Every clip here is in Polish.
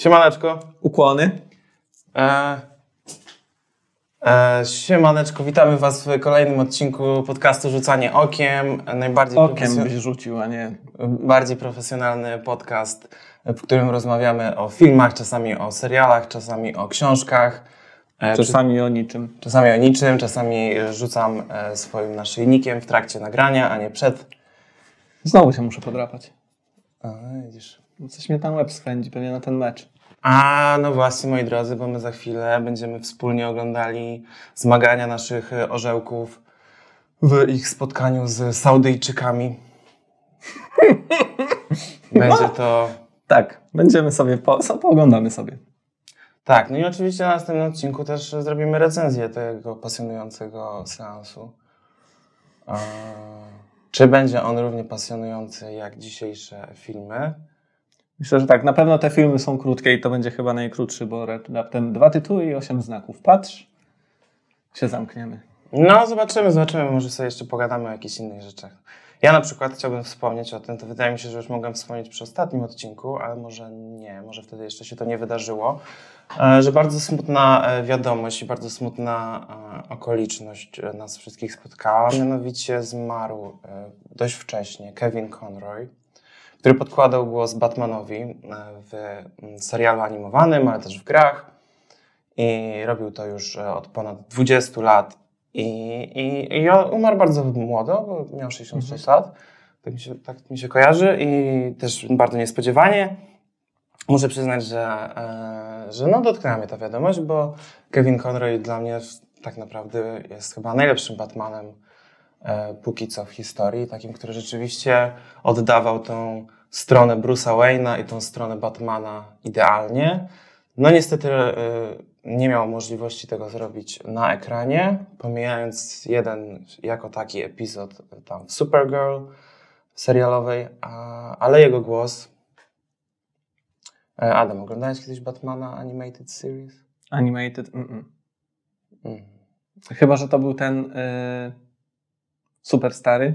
Siemaneczko. Ukłony. E, e, siemaneczko, witamy Was w kolejnym odcinku podcastu Rzucanie Okiem. Najbardziej Okiem byś rzucił, a nie... bardziej profesjonalny podcast, w którym rozmawiamy o filmach, czasami o serialach, czasami o książkach. E, Czasami o niczym. Czasami o niczym, czasami rzucam e, swoim naszyjnikiem w trakcie nagrania, a nie przed. Znowu się muszę podrapać. A, widzisz. Coś mnie tam łeb swędzi, pewnie na ten mecz. A, no właśnie, moi drodzy, bo my za chwilę będziemy wspólnie oglądali zmagania naszych e, orzełków w ich spotkaniu z Saudyjczykami. Będzie to. Tak, będziemy sobie, po, so, pooglądamy sobie. Tak, no i oczywiście na następnym odcinku też zrobimy recenzję tego pasjonującego seansu. Czy będzie on równie pasjonujący jak dzisiejsze filmy? Myślę, że tak, na pewno te filmy są krótkie i to będzie chyba najkrótszy, bo raptem dwa tytuły i osiem znaków. Patrz, się zamkniemy. No, zobaczymy, zobaczymy. Może sobie jeszcze pogadamy o jakichś innych rzeczach. Ja na przykład chciałbym wspomnieć o tym, to wydaje mi się, że już mogłem wspomnieć przy ostatnim odcinku, ale może nie, może wtedy jeszcze się to nie wydarzyło, e, że bardzo smutna e, wiadomość i bardzo smutna e, okoliczność nas wszystkich spotkała. Mianowicie zmarł dość wcześnie Kevin Conroy, który podkładał głos Batmanowi e, w mm, serialu animowanym, ale też w grach. I robił to już e, od ponad 20 lat. I, i, i umarł bardzo młodo, bo miał 66 lat. Tak mi, się, tak mi się kojarzy i też bardzo niespodziewanie. Muszę przyznać, że, e, że no dotknęła mnie ta wiadomość, bo Kevin Conroy dla mnie tak naprawdę jest chyba najlepszym Batmanem póki co w historii, takim, który rzeczywiście oddawał tą stronę Bruce'a Wayne'a i tą stronę Batmana idealnie. No niestety e, nie miał możliwości tego zrobić na ekranie, pomijając jeden jako taki epizod tam w Supergirl serialowej, ale jego głos. E, Adam, oglądałeś kiedyś Batmana Animated Series? Animated, mm -mm. Mm. Chyba, że to był ten y, super stary.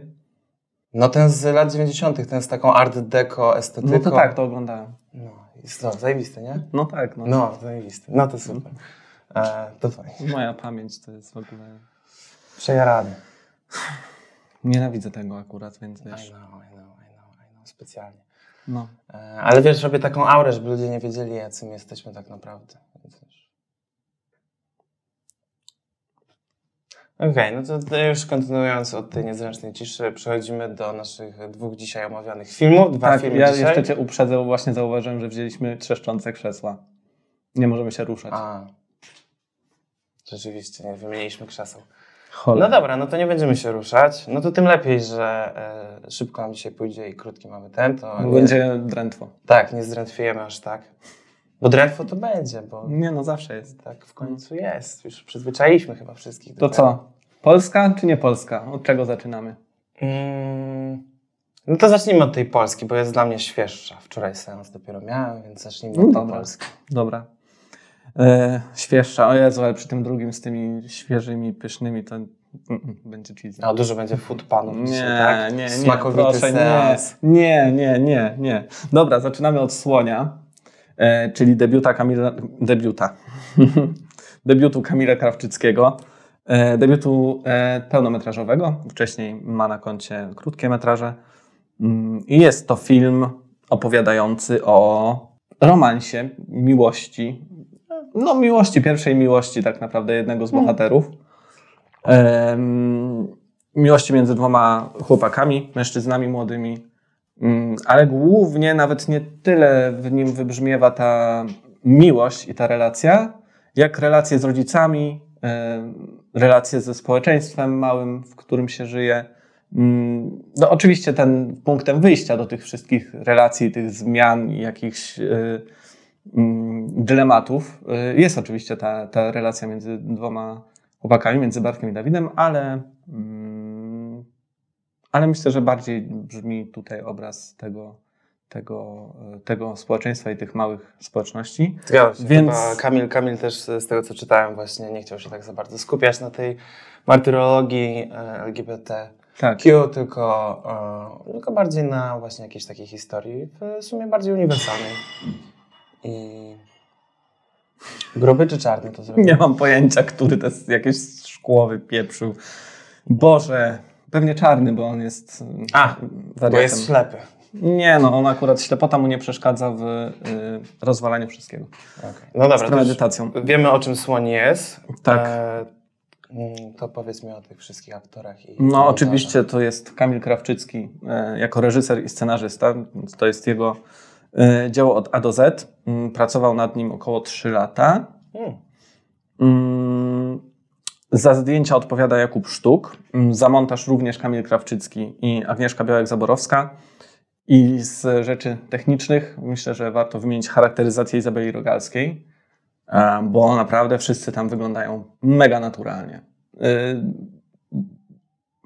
No ten z lat 90., ten z taką art deco estetyką. No to tak, to oglądałem. No, jest to zajebiste, nie? No tak, no. No, zajebiste. No to super. E, to fajnie. Moja pamięć to jest w ogóle... Przejarany. Nienawidzę tego akurat, więc I wiesz. know, I know, I know, I know, specjalnie. No. E, ale wiesz, robię taką aurę, żeby ludzie nie wiedzieli, jacy my jesteśmy tak naprawdę. Więc Okej, no to, już kontynuując od tej niezręcznej ciszy, przechodzimy do naszych dwóch dzisiaj omawianych filmów. Dwa Tak, filmy ja dzisiaj. jeszcze Cię uprzedzę, bo właśnie zauważyłem, że wzięliśmy trzeszczące krzesła. Nie możemy się ruszać. A, rzeczywiście, nie wymieniliśmy krzeseł. Cholera. No dobra, no to nie będziemy się ruszać. No to tym lepiej, że e, szybko nam dzisiaj pójdzie i krótki mamy ten, to nie, Będzie drętwo. tak, nie zdrętwiejemy aż tak. Bo drętwo to będzie, bo Nie no, zawsze jest. tak w końcu jest. Już przyzwyczailiśmy chyba wszystkich To co? Polska czy nie Polska? Od czego zaczynamy? Mm, no to zacznijmy od tej Polski, bo jest dla mnie świeższa. Wczoraj seans dopiero miałem, więc zacznijmy No od tej. Polski. Dobra. E, świeższa. O Jezu, ale przy tym drugim z tymi świeżymi, pysznymi to mm, mm, będzie cheesy. A dużo będzie food panów Nie, dzisiaj, tak? nie, nie, Smakowity proszę, nie, nie, nie, nie, nie. Dobra, zaczynamy od Słonia, czyli debiuta Kamila, debiuta, debiutu Kamila Krawczyckiego, e, debiutu e, pełnometrażowego, wcześniej ma na koncie krótkie metraże. Mm, i jest to film opowiadający o romansie, miłości, no miłości, pierwszej miłości tak naprawdę jednego z bohaterów. Em, miłości między dwoma chłopakami, mężczyznami młodymi, ale głównie nawet nie tyle w nim wybrzmiewa ta miłość i ta relacja, jak relacje z rodzicami, relacje ze społeczeństwem małym, w którym się żyje. Mm, No, oczywiście ten punktem wyjścia do tych wszystkich relacji, tych zmian i jakichś y, mm, dylematów y, jest oczywiście ta, ta relacja między dwoma chłopakami, między Bartkiem i Dawidem, ale, mm, ale myślę, że bardziej brzmi tutaj obraz tego, tego, tego społeczeństwa i tych małych społeczności. Się. Więc- Chyba Kamil, Kamil też z tego, co czytałem, właśnie nie chciał się tak za bardzo skupiać na tej martyrologii e, LGBT. Tak. Q, tylko, e, tylko bardziej na właśnie jakiejś takiej historii, w sumie bardziej uniwersalnej. I... Gruby czy czarny to zrobił? Nie mam pojęcia, który to jest jakieś szkłowy pieprzył. Boże, pewnie czarny, bo on jest mm, A, wariatem. Bo jest ślepy. Nie, no on akurat ślepota mu nie przeszkadza w y, rozwalaniu wszystkiego. Okay. No dobra, Z premedytacją. wiemy o czym słoń jest. Tak. E, mm, to powiedz mi o tych wszystkich aktorach. I No oczywiście to jest Kamil Krawczycki e, jako reżyser i scenarzysta. To jest jego e, dzieło od A do Z. Mm, Pracował nad nim około 3 lata. Hmm. Mm, Za zdjęcia odpowiada Jakub Sztuk, mm, za montaż również Kamil Krawczycki i Agnieszka Białek-Zaborowska. I z rzeczy technicznych myślę, że warto wymienić charakteryzację Izabeli Rogalskiej, e, bo naprawdę wszyscy tam wyglądają mega naturalnie. Y,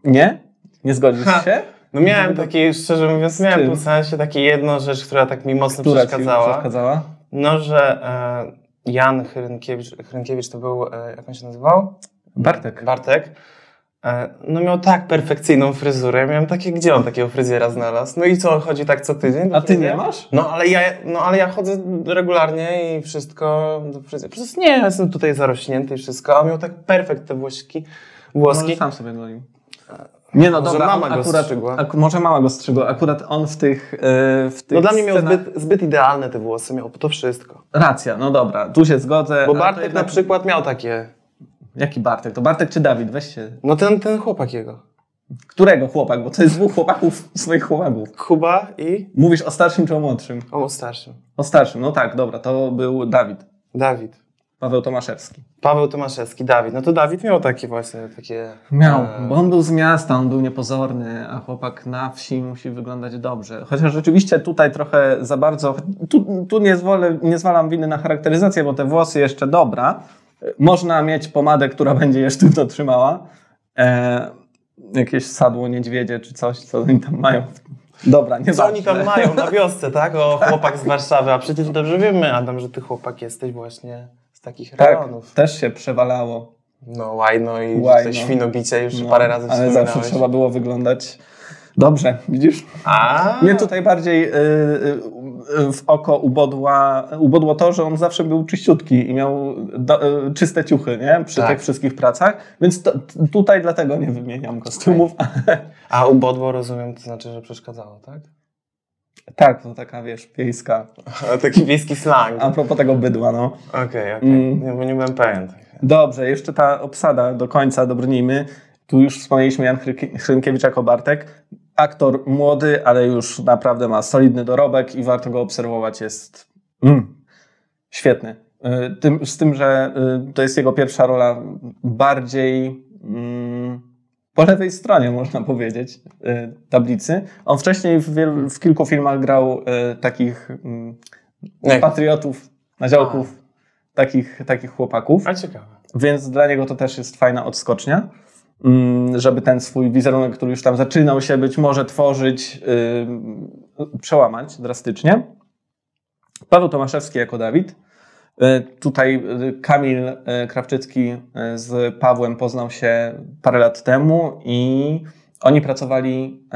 Nie? Nie zgodzisz Ha. się? No miałem taki, szczerze mówiąc, miałem po seansie takie jedną rzecz, która tak mi mocno Która ci przeszkadzała. przeszkadzała? No, że e, Jan Hrynkiewicz, Hrynkiewicz to był, e, jak on się nazywał? Bartek. Bartek. E, no miał tak perfekcyjną fryzurę. Miałem takie, gdzie on takiego fryzjera znalazł? No i co, chodzi tak co tydzień? A ty nie masz? No ale ja, no ale ja chodzę regularnie i wszystko do fryzjera. Przecież nie, ja jestem tutaj zarośnięty i wszystko, a miał tak perfekt te włoski. Może Włoski. sam sobie golił. Nie no Może dobra, mama go akurat, strzygła. ak- może mama go strzygła. Akurat on w tych, e, w tych No dla mnie miał scenach- zbyt, zbyt idealne te włosy, miał to wszystko. Racja, no dobra, tu się zgodzę. Bo to Bartek na przykład miał takie, Jaki Bartek? To Bartek czy Dawid? Weź się. no ten, ten chłopak jego. Którego chłopak? Bo to jest dwóch chłopaków swoich chłopaków. Kuba i Mówisz o starszym czy o młodszym? o starszym. O starszym, no tak, dobra, to był Dawid. Dawid. Paweł Tomaszewski. Paweł Tomaszewski, Dawid. No to Dawid miał takie właśnie, takie... Miał, e, bo on był z miasta, on był niepozorny, a chłopak na wsi musi wyglądać dobrze. Chociaż rzeczywiście tutaj trochę za bardzo, tu, tu nie, zwolę, nie zwalam winy na charakteryzację, bo te włosy jeszcze dobra. Można mieć pomadę, która będzie je sztywno trzymała. E, jakieś sadło niedźwiedzie czy coś, co oni tam mają. Dobra, nie Co oni tam mają na wiosce, tak? O, chłopak z Warszawy. A przecież dobrze wiemy, Adam, że ty chłopak jesteś właśnie z takich Tak, rejonów. też się przewalało. No, łajno i Łajno. to świnobicie już No, parę razy ale zawsze trzeba było wyglądać dobrze, widzisz? A, Mnie tutaj bardziej y, y, w oko ubodła, ubodło to, że on zawsze był czyściutki i miał do, y, czyste ciuchy nie? przy Tak. tych wszystkich pracach, więc to, tutaj dlatego nie wymieniam kostiumów. A ubodło, rozumiem, to znaczy, że przeszkadzało, tak? tak, to taka wiesz, wiejska. Taki wiejski slang. A propos tego bydła, no. Okej, okej. Mm. Nie, bo nie byłem pewien. Dobrze, jeszcze ta obsada do końca dobrnijmy. Tu już wspomnieliśmy Jan Hrynkiewicz jako Bartek. Aktor młody, ale już naprawdę ma solidny dorobek i warto go obserwować. Jest mm, świetny. Y, Tym, z tym, że y, to jest jego pierwsza rola bardziej mm, po lewej stronie, można powiedzieć, y, tablicy. On wcześniej w, wielu, w kilku filmach grał takich mm, patriotów, naziałków, takich, takich chłopaków. A ciekawe. Więc dla niego to też jest fajna odskocznia, żeby ten swój wizerunek, który już tam zaczynał się być może tworzyć, przełamać drastycznie. Paweł Tomaszewski jako Dawid. Yy, Tutaj yy, Kamil yy, Krawczycki z Pawłem poznał się parę lat temu i oni pracowali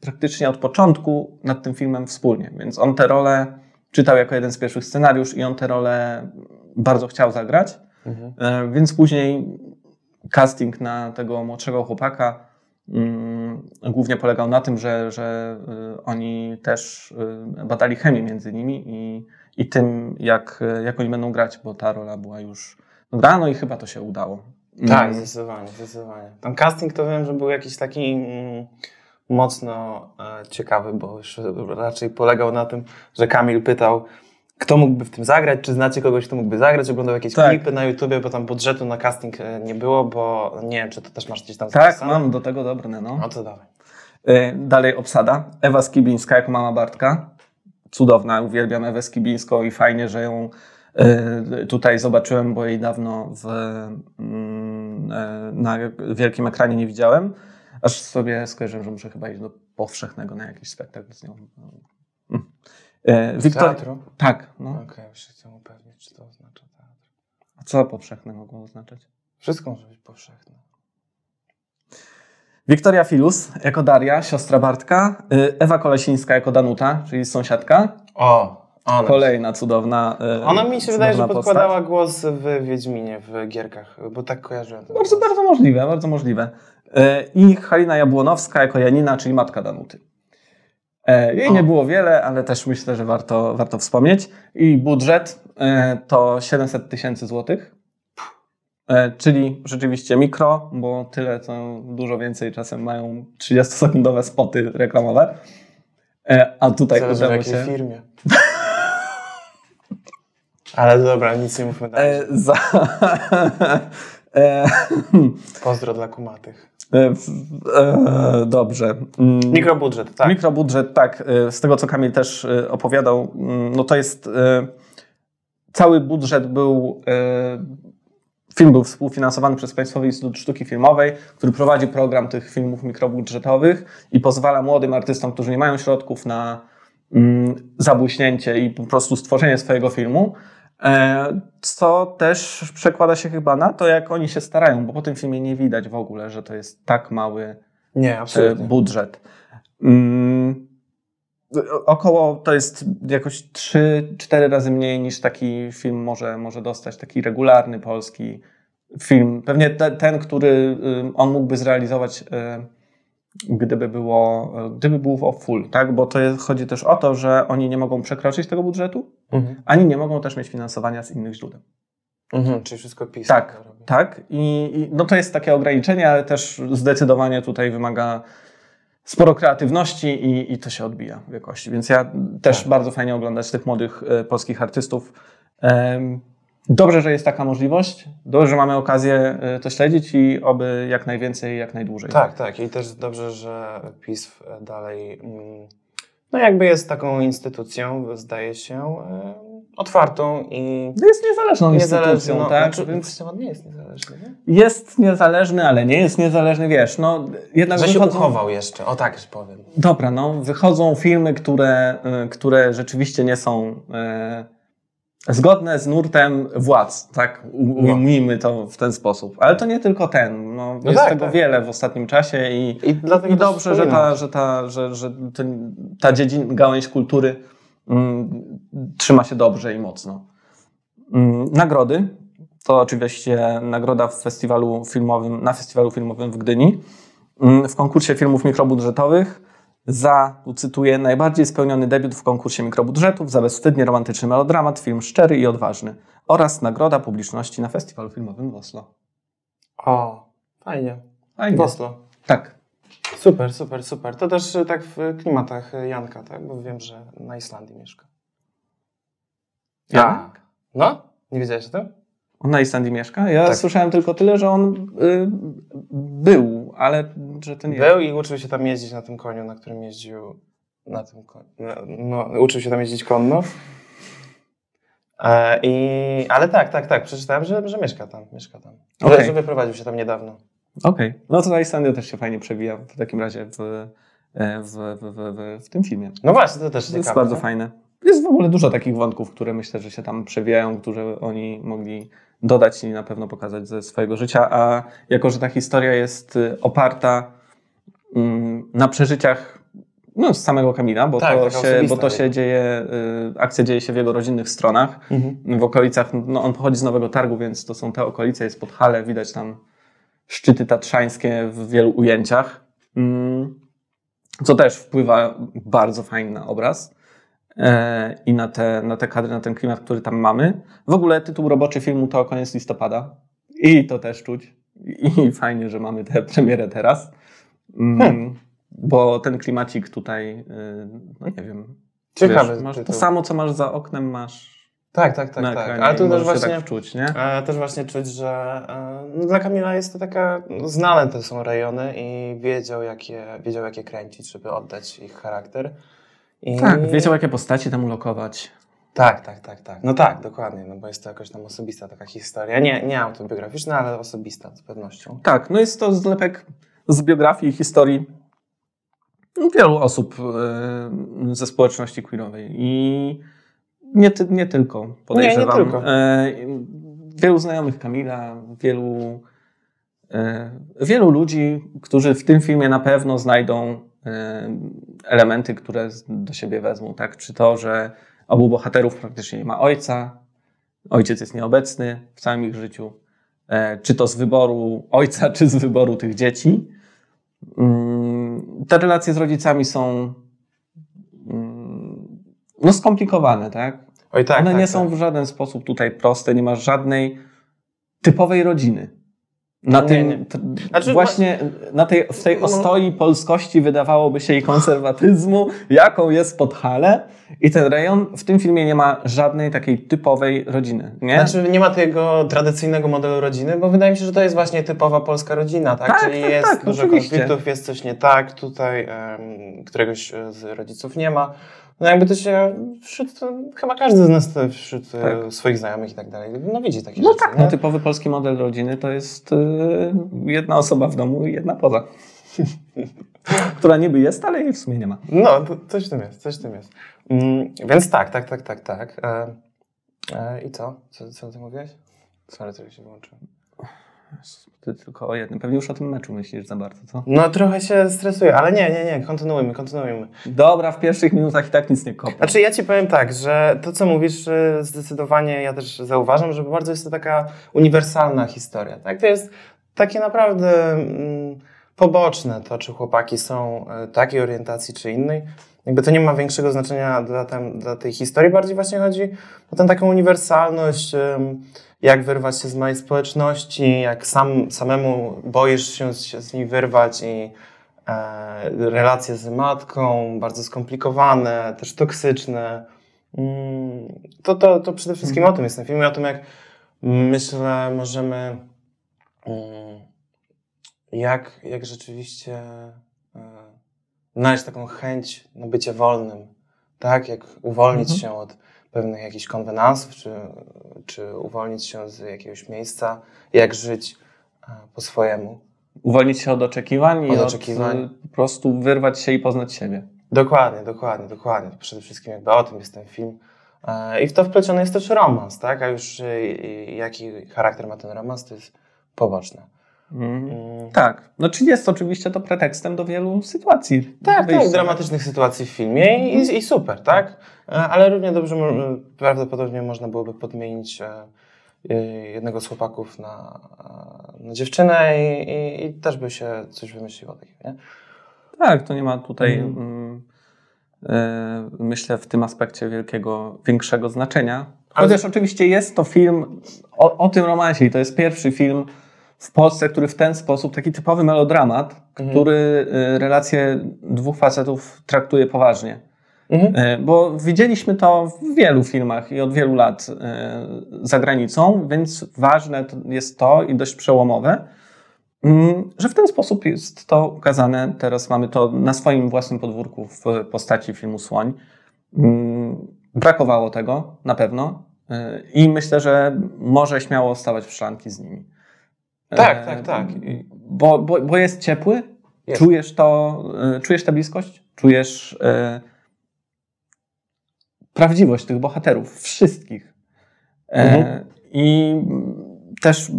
praktycznie od początku nad tym filmem wspólnie, więc on tę rolę czytał jako jeden z pierwszych scenariusz i on tę rolę bardzo chciał zagrać. Mhm. Więc później casting na tego młodszego chłopaka mm, głównie polegał na tym, że, że y, oni też y, badali chemię między nimi i, i tym, jak, jak oni będą grać, bo ta rola była już grana no i chyba to się udało. Tak, Mm, zdecydowanie, zdecydowanie. Tam casting to wiem, że był jakiś taki mm, mocno e, ciekawy, bo raczej polegał na tym, że Kamil pytał, kto mógłby w tym zagrać, czy znacie kogoś, kto mógłby zagrać, oglądał jakieś Tak. klipy na YouTubie, bo tam budżetu na casting e, nie było, bo nie wiem, czy to też masz gdzieś tam Tak, zapisane? mam do tego dobre, no. No to dawaj. E, Dalej obsada. Ewa Skibińska jako mama Bartka. Cudowna, uwielbiam Ewę Skibińską i fajnie, że ją e, tutaj zobaczyłem, bo jej dawno w, e, na wielkim ekranie nie widziałem. Aż sobie skojarzyłem, że muszę chyba iść do powszechnego na jakiś spektakl z nią. E, Wiktor... teatru? Tak, no. Okej, już się chcę upewnić, czy to oznacza teatr. A co powszechne mogło oznaczać? Wszystko może być powszechne. Wiktoria Filus jako Daria, siostra Bartka. Y, Ewa Kolesińska jako Danuta, czyli sąsiadka. O, Ona, Kolejna cudowna. e, ona mi się wydaje, że podkładała głos w Wiedźminie, w gierkach, bo tak kojarzyłem. Bardzo, bardzo możliwe, bardzo możliwe. E, I Halina Jabłonowska jako Janina, czyli matka Danuty. E, Jej nie było wiele, ale też myślę, że warto, warto wspomnieć. I budżet e, to 700 tysięcy złotych. E, Czyli rzeczywiście mikro, bo tyle to dużo więcej czasem mają 30-sekundowe spoty reklamowe. A tutaj Zależy udało się. firmie. Ale dobra, nic nie mówmy dalej. Za, e, Pozdro dla kumatych. e, e, dobrze. Mm. Mikrobudżet, tak. Mikrobudżet, tak. y, Z tego, co Kamil też y, opowiadał, mm, no to jest y, cały budżet był. Film był współfinansowany przez Państwowy Instytut Sztuki Filmowej, który prowadzi program tych filmów mikrobudżetowych i pozwala młodym artystom, którzy nie mają środków na mm, zabłyśnięcie i po prostu stworzenie swojego filmu. E, Co też przekłada się chyba na to, jak oni się starają, bo po tym filmie nie widać w ogóle, że to jest tak mały Nie, e, absolutnie. budżet. Mm, około to jest jakoś 3-4 razy mniej niż taki film może, może dostać, taki regularny polski film. Pewnie te, ten, który y, on mógłby zrealizować, y, gdyby było, gdyby był full, tak? Bo to jest, chodzi też o to, że oni nie mogą przekroczyć tego budżetu, Mhm. ani nie mogą też mieć finansowania z innych źródeł. Mhm. Czyli wszystko PiS. Tak, tak. I, I no to jest takie ograniczenie, ale też zdecydowanie tutaj wymaga sporo kreatywności i, i to się odbija w jakości. Więc ja też Tak. bardzo fajnie oglądać tych młodych e, polskich artystów. Em, dobrze, że jest taka możliwość. Dobrze, że mamy okazję e, to śledzić i oby jak najwięcej, jak najdłużej. Tak, tak. I też dobrze, że PiS dalej, mm, no jakby jest taką instytucją, zdaje się, e, otwartą i No Jest niezależną instytucją, niezależną. tak? Znaczy, Więc on nie jest niezależny, nie? jest niezależny, ale nie jest niezależny, wiesz, no jednak Że się wychodzą- uchował jeszcze, o tak już powiem. Dobra, no wychodzą filmy, które, y, które rzeczywiście nie są y, zgodne z nurtem władz, tak? Ujmijmy to w ten sposób. Ale to nie tylko ten. No, No jest tak, tego tak. wiele w ostatnim czasie i, I i dobrze, że ta, że ta, że, że ten, ta dziedzina, gałęź kultury mm, trzyma się dobrze i mocno. Mm, nagrody. To oczywiście nagroda w festiwalu filmowym, na festiwalu filmowym w Gdyni. Mm, W konkursie filmów mikrobudżetowych za, tu cytuję, najbardziej spełniony debiut w konkursie mikrobudżetów, za bezwstydnie romantyczny melodramat, film szczery i odważny oraz nagroda publiczności na festiwalu filmowym w Oslo. O, fajnie. Fajnie. W Oslo. Tak. Super, super, super. To też e, tak w klimatach e, Janka, tak? Bo wiem, że na Islandii mieszka. Ja? No? Nie wiedziałeś o tym? On na Islandii mieszka? Ja Tak. słyszałem tylko tyle, że on y, był, ale że ten jest. Był i uczył się tam jeździć na tym koniu, na którym jeździł. Na tym koniu. No, uczył się tam jeździć konno. E, i, ale tak, tak, tak. Przeczytałem, że, że mieszka tam. Mieszka tam. Że- Okej. Że wyprowadził się tam niedawno. Okej. No to ta Islandia też się fajnie przewija w takim razie w, e, w, w, w, w, tym filmie. No właśnie, to też To jest ciekawe. bardzo nie? fajne. Jest w ogóle dużo takich wątków, które myślę, że się tam przewijają, które oni mogli dodać i na pewno pokazać ze swojego życia. A jako, że ta historia jest y, oparta mm, na przeżyciach no, z samego Kamila, bo, Tak, to, się, bo to się dzieje, y, akcja dzieje się w jego rodzinnych stronach. Mhm. W okolicach, no on pochodzi z Nowego Targu, więc to są te okolice, jest pod Hale, widać tam szczyty tatrzańskie w wielu ujęciach. Mm, Co też wpływa bardzo fajnie na obraz i na te, na te kadry, na ten klimat, który tam mamy. W ogóle tytuł roboczy filmu to koniec listopada i to też czuć. I fajnie, że mamy tę premierę teraz. Mm, Hmm. Bo ten klimacik tutaj, y, no nie wiem. Ciekawy wiesz, masz to samo, co masz za oknem, masz Tak, tak, tak. tak. Ale tu też właśnie, tak wczuć, nie? e, też właśnie czuć, że e, no, dla Kamila jest to taka, no, znane te są rejony i wiedział, jakie, wiedział, jakie kręcić, żeby oddać ich charakter. I... Tak, wiedział jakie postaci tam ulokować. Tak, tak, tak, tak. No tak, dokładnie, no bo jest to jakoś tam osobista taka historia. Nie, nie autobiograficzna, ale osobista z pewnością. Tak, no jest to zlepek z biografii i historii wielu osób e, ze społeczności queerowej. I nie, ty, nie tylko, podejrzewam. tylko. E, wielu znajomych Kamila, wielu, e, wielu ludzi, którzy w tym filmie na pewno znajdą elementy, które do siebie wezmą. Tak? Czy to, że Obu bohaterów praktycznie nie ma ojca. Ojciec jest nieobecny w całym ich życiu. E, czy to z wyboru ojca, czy z wyboru tych dzieci. Mm, Te relacje z rodzicami są mm, no, skomplikowane, tak? Oj tak, One tak, nie tak. są w żaden sposób tutaj proste, nie ma żadnej typowej rodziny. Na Nie, tym, nie. Znaczy, właśnie na tej, w tej No. ostoi polskości wydawałoby się i konserwatyzmu, jaką jest Podhale i ten rejon, w tym filmie nie ma żadnej takiej typowej rodziny, nie? Znaczy nie ma tego tradycyjnego modelu rodziny, bo wydaje mi się, że to jest właśnie typowa polska rodzina, tak? Tak, Czyli tak, jest tak, dużo oczywiście. konfliktów, jest coś nie tak, tutaj em, któregoś z rodziców nie ma. No jakby to się wśród, chyba każdy z nas to wśród e, Tak. swoich znajomych i tak dalej, no widzi takie no rzeczy. tak, nie? no, typowy polski model rodziny to jest y, jedna osoba w domu i jedna poza. Która niby jest, ale jej w sumie nie ma. No, coś w tym jest, coś w tym jest. Mm, więc tak, tak, tak, tak, tak. E, e, I co? co? Co ty mówiłeś? Sorry, tylko się wyłączyłem. Ty tylko o jednym. Pewnie już o tym meczu myślisz za bardzo, co? No trochę się stresuję, ale nie, nie, nie, kontynuujmy, kontynuujmy. Dobra, w pierwszych minutach i tak nic nie kopnę. Znaczy ja ci powiem tak, że to co mówisz zdecydowanie ja też zauważam, że bardzo jest to taka uniwersalna historia, tak? To jest takie naprawdę mm, poboczne to, czy chłopaki są e, takiej orientacji, czy innej. Jakby to nie ma większego znaczenia dla, tam, dla tej historii, bardziej właśnie chodzi o tę taką uniwersalność, jak wyrwać się z małej społeczności, jak sam, samemu boisz się z, z niej wyrwać i e, relacje z matką, bardzo skomplikowane, też toksyczne. Mm, To, to, to przede wszystkim o tym jest ten film i o tym, jak myślę, możemy mm, jak, jak rzeczywiście znaleźć taką chęć na bycie wolnym, tak? Jak uwolnić Mhm. się od pewnych jakichś konwenansów, czy, czy uwolnić się z jakiegoś miejsca, jak żyć e, po swojemu. Uwolnić się od oczekiwań i Od od oczekiwań. y, po prostu wyrwać się i poznać siebie. Dokładnie, dokładnie, dokładnie. Przede wszystkim jakby o tym jest ten film. E, I w to wpleciony jest też romans, tak? A już e, jaki charakter ma ten romans, to jest poboczne. Mm. Tak. No czyli jest oczywiście to pretekstem do wielu sytuacji. Tak, wyjścia. tak, dramatycznych sytuacji w filmie i, i super, tak? E, Ale równie dobrze prawdopodobnie można byłoby podmienić e, jednego z chłopaków na, na dziewczynę i, i, i też by się coś wymyśliło takiego, nie? Tak, to nie ma tutaj, mm, e, myślę, w tym aspekcie wielkiego, większego znaczenia. Ale- Chociaż oczywiście jest to film o, o tym romansie i to jest pierwszy film w Polsce, który w ten sposób, taki typowy melodramat, Mhm. który e, relacje dwóch facetów traktuje poważnie. Mhm. E, Bo widzieliśmy to w wielu filmach i od wielu lat e, za granicą, więc ważne jest to i dość przełomowe, mm, że w ten sposób jest to ukazane. Teraz mamy to na swoim własnym podwórku w postaci filmu Słoń. Mm, Brakowało tego na pewno i myślę, że może śmiało stawać w szranki z nimi. E, Tak, tak, tak. I- Bo, bo, bo jest ciepły, Jest. czujesz to, e, czujesz tę bliskość, czujesz e, prawdziwość tych bohaterów, wszystkich. E, Mhm. I też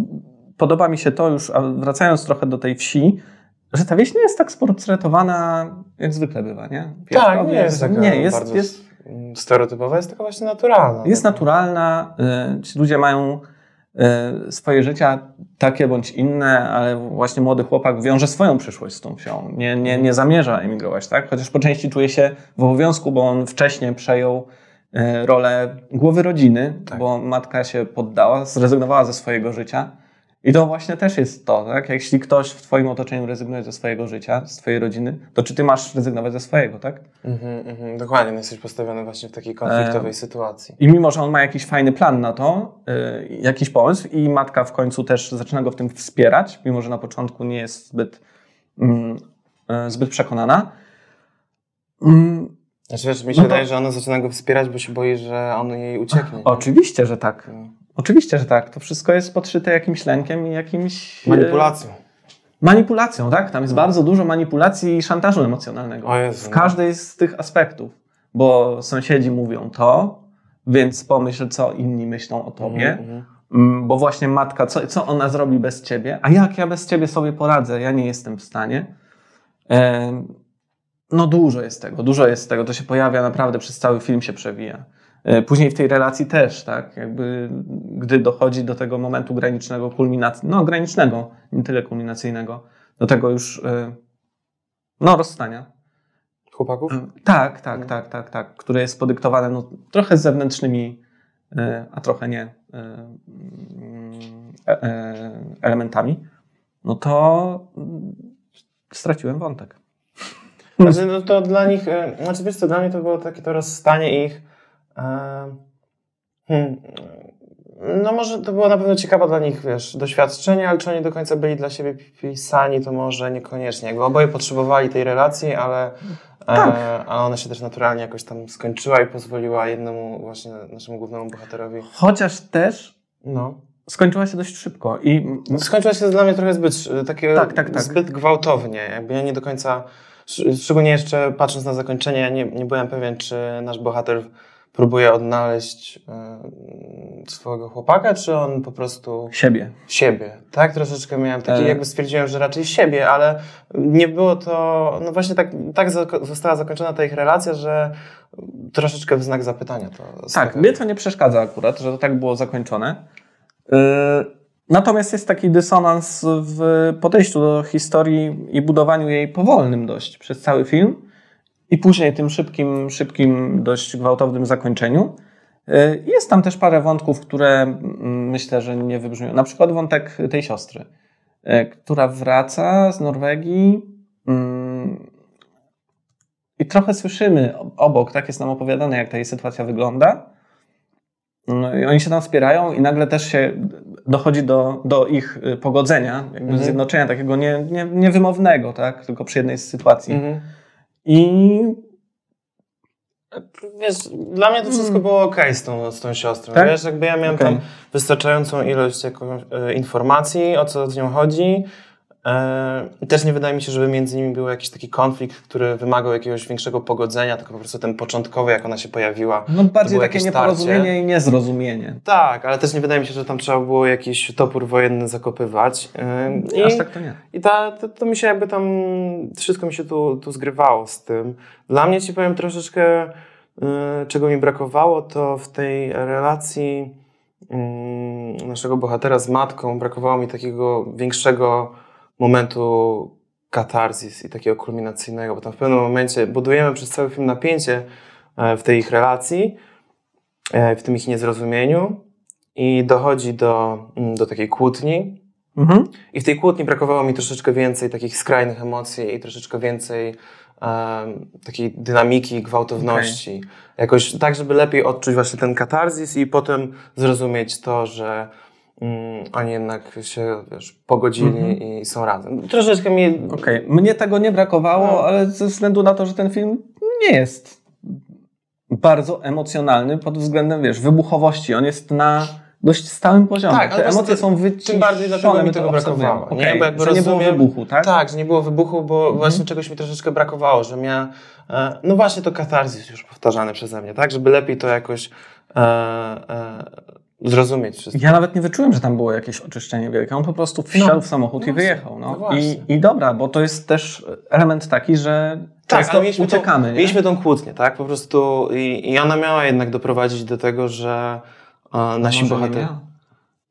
podoba mi się to już, a wracając trochę do tej wsi, że ta wieś nie jest tak sportretowana, jak zwykle bywa, nie? Tak, nie jest taka nie, jest, bardzo jest, stereotypowa, jest taka właśnie naturalna. jest no. naturalna, y, ci ludzie mają swoje życia takie bądź inne, ale właśnie młody chłopak wiąże swoją przyszłość z tą wsią. Nie, nie, nie zamierza emigrować, tak? Chociaż po części czuje się w obowiązku, bo on wcześniej przejął y, rolę głowy rodziny, Tak. bo matka się poddała, zrezygnowała ze swojego życia. I to właśnie też jest to, tak? Jeśli ktoś w twoim otoczeniu rezygnuje ze swojego życia, z twojej rodziny, to czy ty masz rezygnować ze swojego, tak? Mhm, mhm, dokładnie, no jesteś postawiony właśnie w takiej konfliktowej sytuacji. I mimo, że on ma jakiś fajny plan na to, y, jakiś pomysł i matka w końcu też zaczyna go w tym wspierać, mimo, że na początku nie jest zbyt, mm, y, zbyt przekonana. Mm, Znaczy wiesz, mi się No to- wydaje, że ona zaczyna go wspierać, bo się boi, że on jej ucieknie. nie? oczywiście, że tak. No. Oczywiście, że tak. To wszystko jest podszyte jakimś lękiem i jakimś... y, Manipulacją. Manipulacją, tak? Tam jest bardzo dużo manipulacji i szantażu emocjonalnego. Jezu, w no. każdej z tych aspektów. Bo sąsiedzi mówią to, więc pomyśl, co inni myślą o tobie. Mhm, mhm. Mm, Bo właśnie matka, co, co ona zrobi bez ciebie? A jak ja bez ciebie sobie poradzę? Ja nie jestem w stanie. No dużo jest tego, dużo jest tego. To się pojawia naprawdę przez cały film się przewija. E, Później w tej relacji też, tak, jakby gdy dochodzi do tego momentu granicznego, kulminacji, no granicznego, nie tyle kulminacyjnego, do tego już, e, no rozstania. Chłopaków? Tak, tak, tak, tak, tak, które jest podyktowane no, trochę z zewnętrznymi, e, a trochę nie, e, mm, e, e, elementami, no to mm, straciłem wątek. Znaczy, no to dla nich, e, znaczy wiesz co, dla mnie to było takie to rozstanie ich. E, hmm, no może to było na pewno ciekawe dla nich, wiesz, doświadczenie, ale czy oni do końca byli dla siebie pisani, to może niekoniecznie. Jakby oboje potrzebowali tej relacji, ale, e, Tak. ale ona się też naturalnie jakoś tam skończyła i pozwoliła jednemu właśnie naszemu głównemu bohaterowi. Chociaż też No. skończyła się dość szybko i Skończyła się dla mnie trochę zbyt, e, takie, Tak, tak, tak. zbyt gwałtownie. Jakby ja nie do końca, sz- szczególnie jeszcze patrząc na zakończenie, ja nie, nie byłem pewien, czy nasz bohater próbuje odnaleźć e, swojego chłopaka, czy on po prostu siebie. siebie. Tak, troszeczkę miałem taki, E. jakby stwierdziłem, że raczej siebie, ale nie było to, no właśnie tak, tak została zakończona ta ich relacja, że troszeczkę w znak zapytania to Tak, mnie to nie przeszkadza akurat, że to tak było zakończone. Yy, Natomiast jest taki dysonans w podejściu do historii i budowaniu jej powolnym dość przez cały film i później tym szybkim, szybkim, dość gwałtownym zakończeniu. Yy, Jest tam też parę wątków, które mm, myślę, że nie wybrzmią. Na przykład wątek tej siostry, yy, która wraca z Norwegii mm, i trochę słyszymy obok, tak jest nam opowiadane, jak ta jej sytuacja wygląda. No i oni się tam wspierają i nagle też się dochodzi do, do ich y, pogodzenia, jakby Mhm. zjednoczenia takiego nie, nie, niewymownego, tak? tylko przy jednej z sytuacji. Mhm. I Wiesz, dla mnie to wszystko Mm. było ok z tą, z tą siostrą. Tak? Wiesz, jakby ja miałem Okej. tam wystarczającą ilość jakąś, e, informacji, o co z nią chodzi. E, też nie wydaje mi się, żeby między nimi był jakiś taki konflikt, który wymagał jakiegoś większego pogodzenia, tylko po prostu ten początkowy, jak ona się pojawiła. no, bardziej takie nieporozumienie starcie. i niezrozumienie. Tak, ale też nie wydaje mi się, że tam trzeba było jakiś topór wojenny zakopywać. E, I, Aż tak to nie. i ta, to, to mi się jakby tam, wszystko mi się tu, tu zgrywało z tym. Dla mnie ci powiem troszeczkę, y, czego mi brakowało, to w tej relacji y, naszego bohatera z matką brakowało mi takiego większego momentu katarzis i takiego kulminacyjnego, bo tam w pewnym momencie budujemy przez cały film napięcie e, w tej ich relacji, e, w tym ich niezrozumieniu i dochodzi do, mm, do takiej kłótni, Mhm. i w tej kłótni brakowało mi troszeczkę więcej takich skrajnych emocji i troszeczkę więcej em, takiej dynamiki, gwałtowności. Jakoś tak, żeby lepiej odczuć właśnie ten katarzis i potem zrozumieć to, że oni jednak się wiesz, pogodzili Mhm. i są razem. Troszeczkę mi... Okej, mnie tego nie brakowało, No. ale ze względu na to, że ten film nie jest bardzo emocjonalny pod względem, wiesz, wybuchowości. On jest na dość stałym poziomie. Tak, ale Te emocje są wyciszone. Tym bardziej dlatego mi tego brakowało. Okej, Bo jakby że nie było rozumiem- wybuchu, tak? Tak, że nie było wybuchu, bo właśnie czegoś mi troszeczkę brakowało, że miałem, no właśnie to katarzis już powtarzane przeze mnie, tak, żeby lepiej to jakoś e, e, zrozumieć wszystko. Ja nawet nie wyczułem, że tam było jakieś oczyszczenie wielkie. On po prostu wsiadł No. w samochód No i wyjechał. No. No. I, I dobra, bo to jest też element taki, że Tak, często mieliśmy, uciekamy. tą, mieliśmy tą kłótnię, tak, po prostu i, i ona miała jednak doprowadzić do tego, że e, nasi bohaterowie...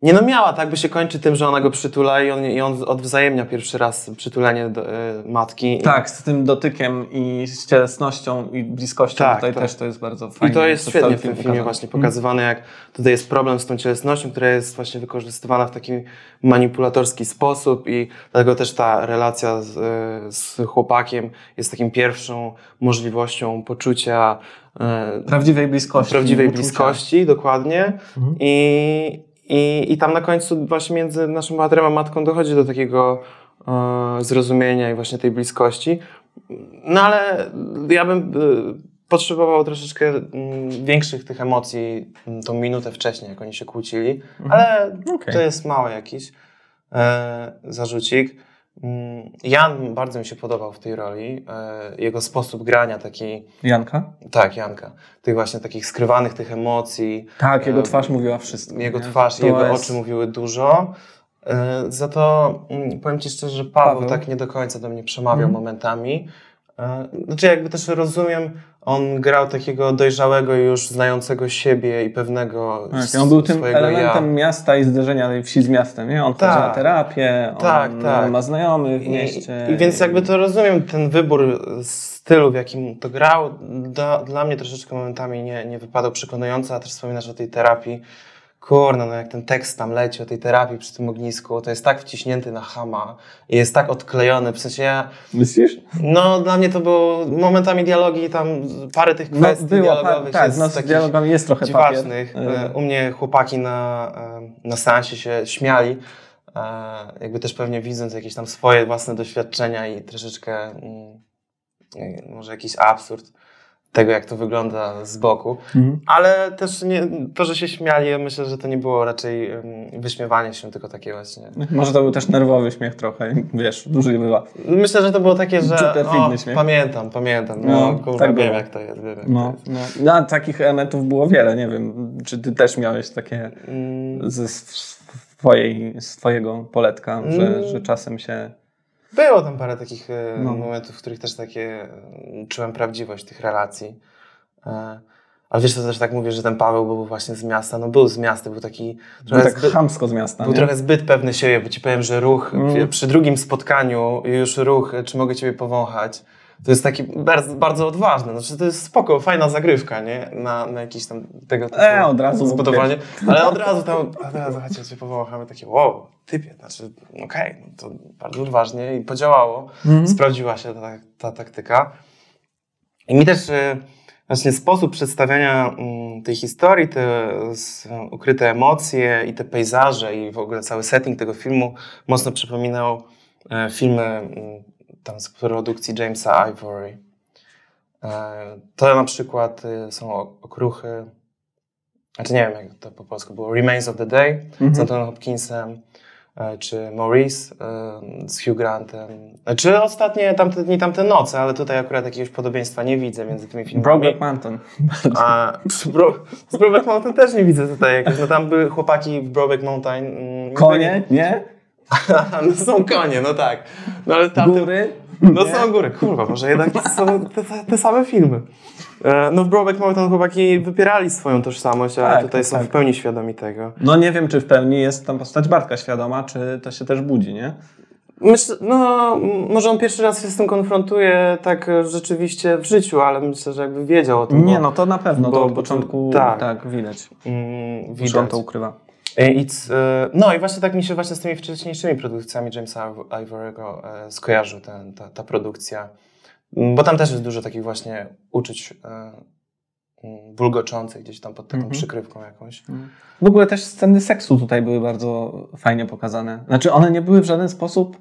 Nie no miała, tak by się kończy tym, że ona go przytula i on, i on odwzajemnia pierwszy raz przytulenie do, e, matki. Tak, z tym dotykiem i z cielesnością i bliskością Tak, tutaj tak. też to jest bardzo fajne. I to jest przez świetnie w tym film filmie pokazane. właśnie pokazywane, jak tutaj jest problem z tą cielesnością, która jest właśnie wykorzystywana w taki manipulatorski sposób i dlatego też ta relacja z, e, z chłopakiem jest takim pierwszą możliwością poczucia e, Prawdziwej bliskości. prawdziwej uczucia. bliskości, dokładnie. Mhm. I, i, I tam na końcu właśnie między naszym bohaterem a matką dochodzi do takiego e, zrozumienia i właśnie tej bliskości. No ale ja bym e, potrzebował troszeczkę mm, większych tych emocji mm, tą minutę wcześniej, jak oni się kłócili, ale Okej. to jest mały jakiś e, zarzucik. Mm, Jan bardzo mi się podobał w tej roli. E, jego sposób grania taki, Janka? tak, Janka, tych właśnie takich skrywanych tych emocji, Tak, jego twarz mówiła wszystko. jego nie? twarz To jego jest- oczy mówiły dużo. E, Za to mm, powiem Ci szczerze, że Paweł, Paweł. tak nie do końca do mnie przemawiał Mhm. momentami. Znaczy jakby też rozumiem, on grał takiego dojrzałego już, znającego siebie i pewnego Tak, on był tym elementem ja. miasta i zderzenia tej wsi z miastem, nie? On chodzi Tak. na terapię, Tak, on tak. ma znajomych w I, mieście. I więc jakby to rozumiem, ten wybór stylu, w jakim to grał, da, dla mnie troszeczkę momentami nie, nie wypadał przekonująco, a też wspominasz o tej terapii. Kurno, no jak ten tekst tam leci o tej terapii przy tym ognisku, to jest tak wciśnięty na hama i jest tak odklejony, w sensie ja, Myślisz? no dla mnie to było momentami dialogi, tam parę tych No, kwestii było, pa, dialogowych tak, jest no z dialogami jest trochę dziwacznych. papier. E, U mnie chłopaki na, e, na seansie się śmiali, e, jakby też pewnie widząc jakieś tam swoje własne doświadczenia i troszeczkę mm, może jakiś absurd tego, jak to wygląda z boku. Mhm. Ale też nie, to, że się śmiali, myślę, że to nie było raczej wyśmiewanie się, tylko takie właśnie... Może to był też nerwowy śmiech trochę, wiesz, duży bywa. Myślę, że to było takie, że o, śmiech? pamiętam, pamiętam, no, No, kurwa, tak wiem było. jak to jest, wiem jak No, to jest. no. no, takich elementów było wiele, nie wiem, czy ty też miałeś takie Mm, ze swojej, swojego poletka, że, Mm. że czasem się... Było tam parę takich e, No. momentów, w których też takie e, czułem prawdziwość tych relacji. E, ale wiesz, co też tak mówię, że ten Paweł był właśnie z miasta. No był z miasta, był taki Był trochę, tak zbyt, chamsko z miasta, był nie? trochę zbyt pewny siebie, bo ci powiem, że ruch Mm. przy drugim spotkaniu już ruch, czy mogę ciebie powąchać, to jest taki bardzo, bardzo odważny. Znaczy, to jest spoko, fajna zagrywka, nie? Na, na jakiś tam tego typu E, od razu zbudowanie. Ale od razu tam, od razu chodźcie, powąchamy, takie wow, typie, znaczy okej, no to bardzo odważnie i podziałało Mhm. sprawdziła się ta, ta taktyka. I mi też e, właśnie sposób przedstawiania mm, tej historii, te ukryte emocje i te pejzaże i w ogóle cały setting tego filmu mocno przypominał e, filmy mm, tam z produkcji Jamesa Ivory. E, To na przykład e, są okruchy, znaczy nie wiem jak to po polsku było, Remains of the Day z Mhm. Antonem Hopkinsem, e, czy Maurice e, z Hugh Grantem, czy ostatnie tamte dni, tamte noce, ale tutaj akurat jakiegoś podobieństwa nie widzę między tymi filmami. Brokeback Mountain. A Bro, z Brokeback Mountain też nie widzę tutaj jakoś, no tam były chłopaki w Brokeback Mountain. mm, Konie, nie? no są konie, no tak. No ale tamte, Góry? no Nie? są góry, kurwa, może jednak to są te, te, same filmy. E, No w Brokeback Mountain chłopaki wypierali swoją tożsamość, ale Tak, tutaj tak, są tak. w pełni świadomi tego. No nie wiem, czy w pełni jest tam postać Bartka świadoma, czy to się też budzi, nie? Myślę, no może on pierwszy raz się z tym konfrontuje tak rzeczywiście w życiu, ale myślę, że jakby wiedział o tym. Nie, bo, no to na pewno, bo- to bo od to- początku tak. tak, widać. mm, Widać. On widać. to ukrywa. E, I e, no i właśnie tak mi się właśnie z tymi wcześniejszymi produkcjami Jamesa Ivory'ego e, skojarzył ten, ta, ta produkcja. Mm, Bo tam też jest dużo takich właśnie uczuć e, mm, bulgoczących gdzieś tam pod taką Mhm. przykrywką jakąś. W ogóle też sceny seksu tutaj były bardzo fajnie pokazane. Znaczy one nie były w żaden sposób,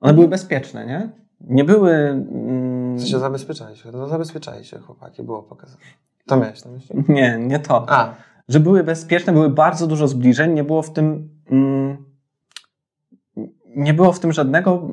one były bezpieczne, nie? Nie były... Mm, W sensie zabezpieczali się, no zabezpieczali się chłopaki, było pokazane. To miałeś na myśli? nie, nie to. A, Że były bezpieczne, były bardzo dużo zbliżeń, nie było w tym... Mm, nie było w tym żadnego,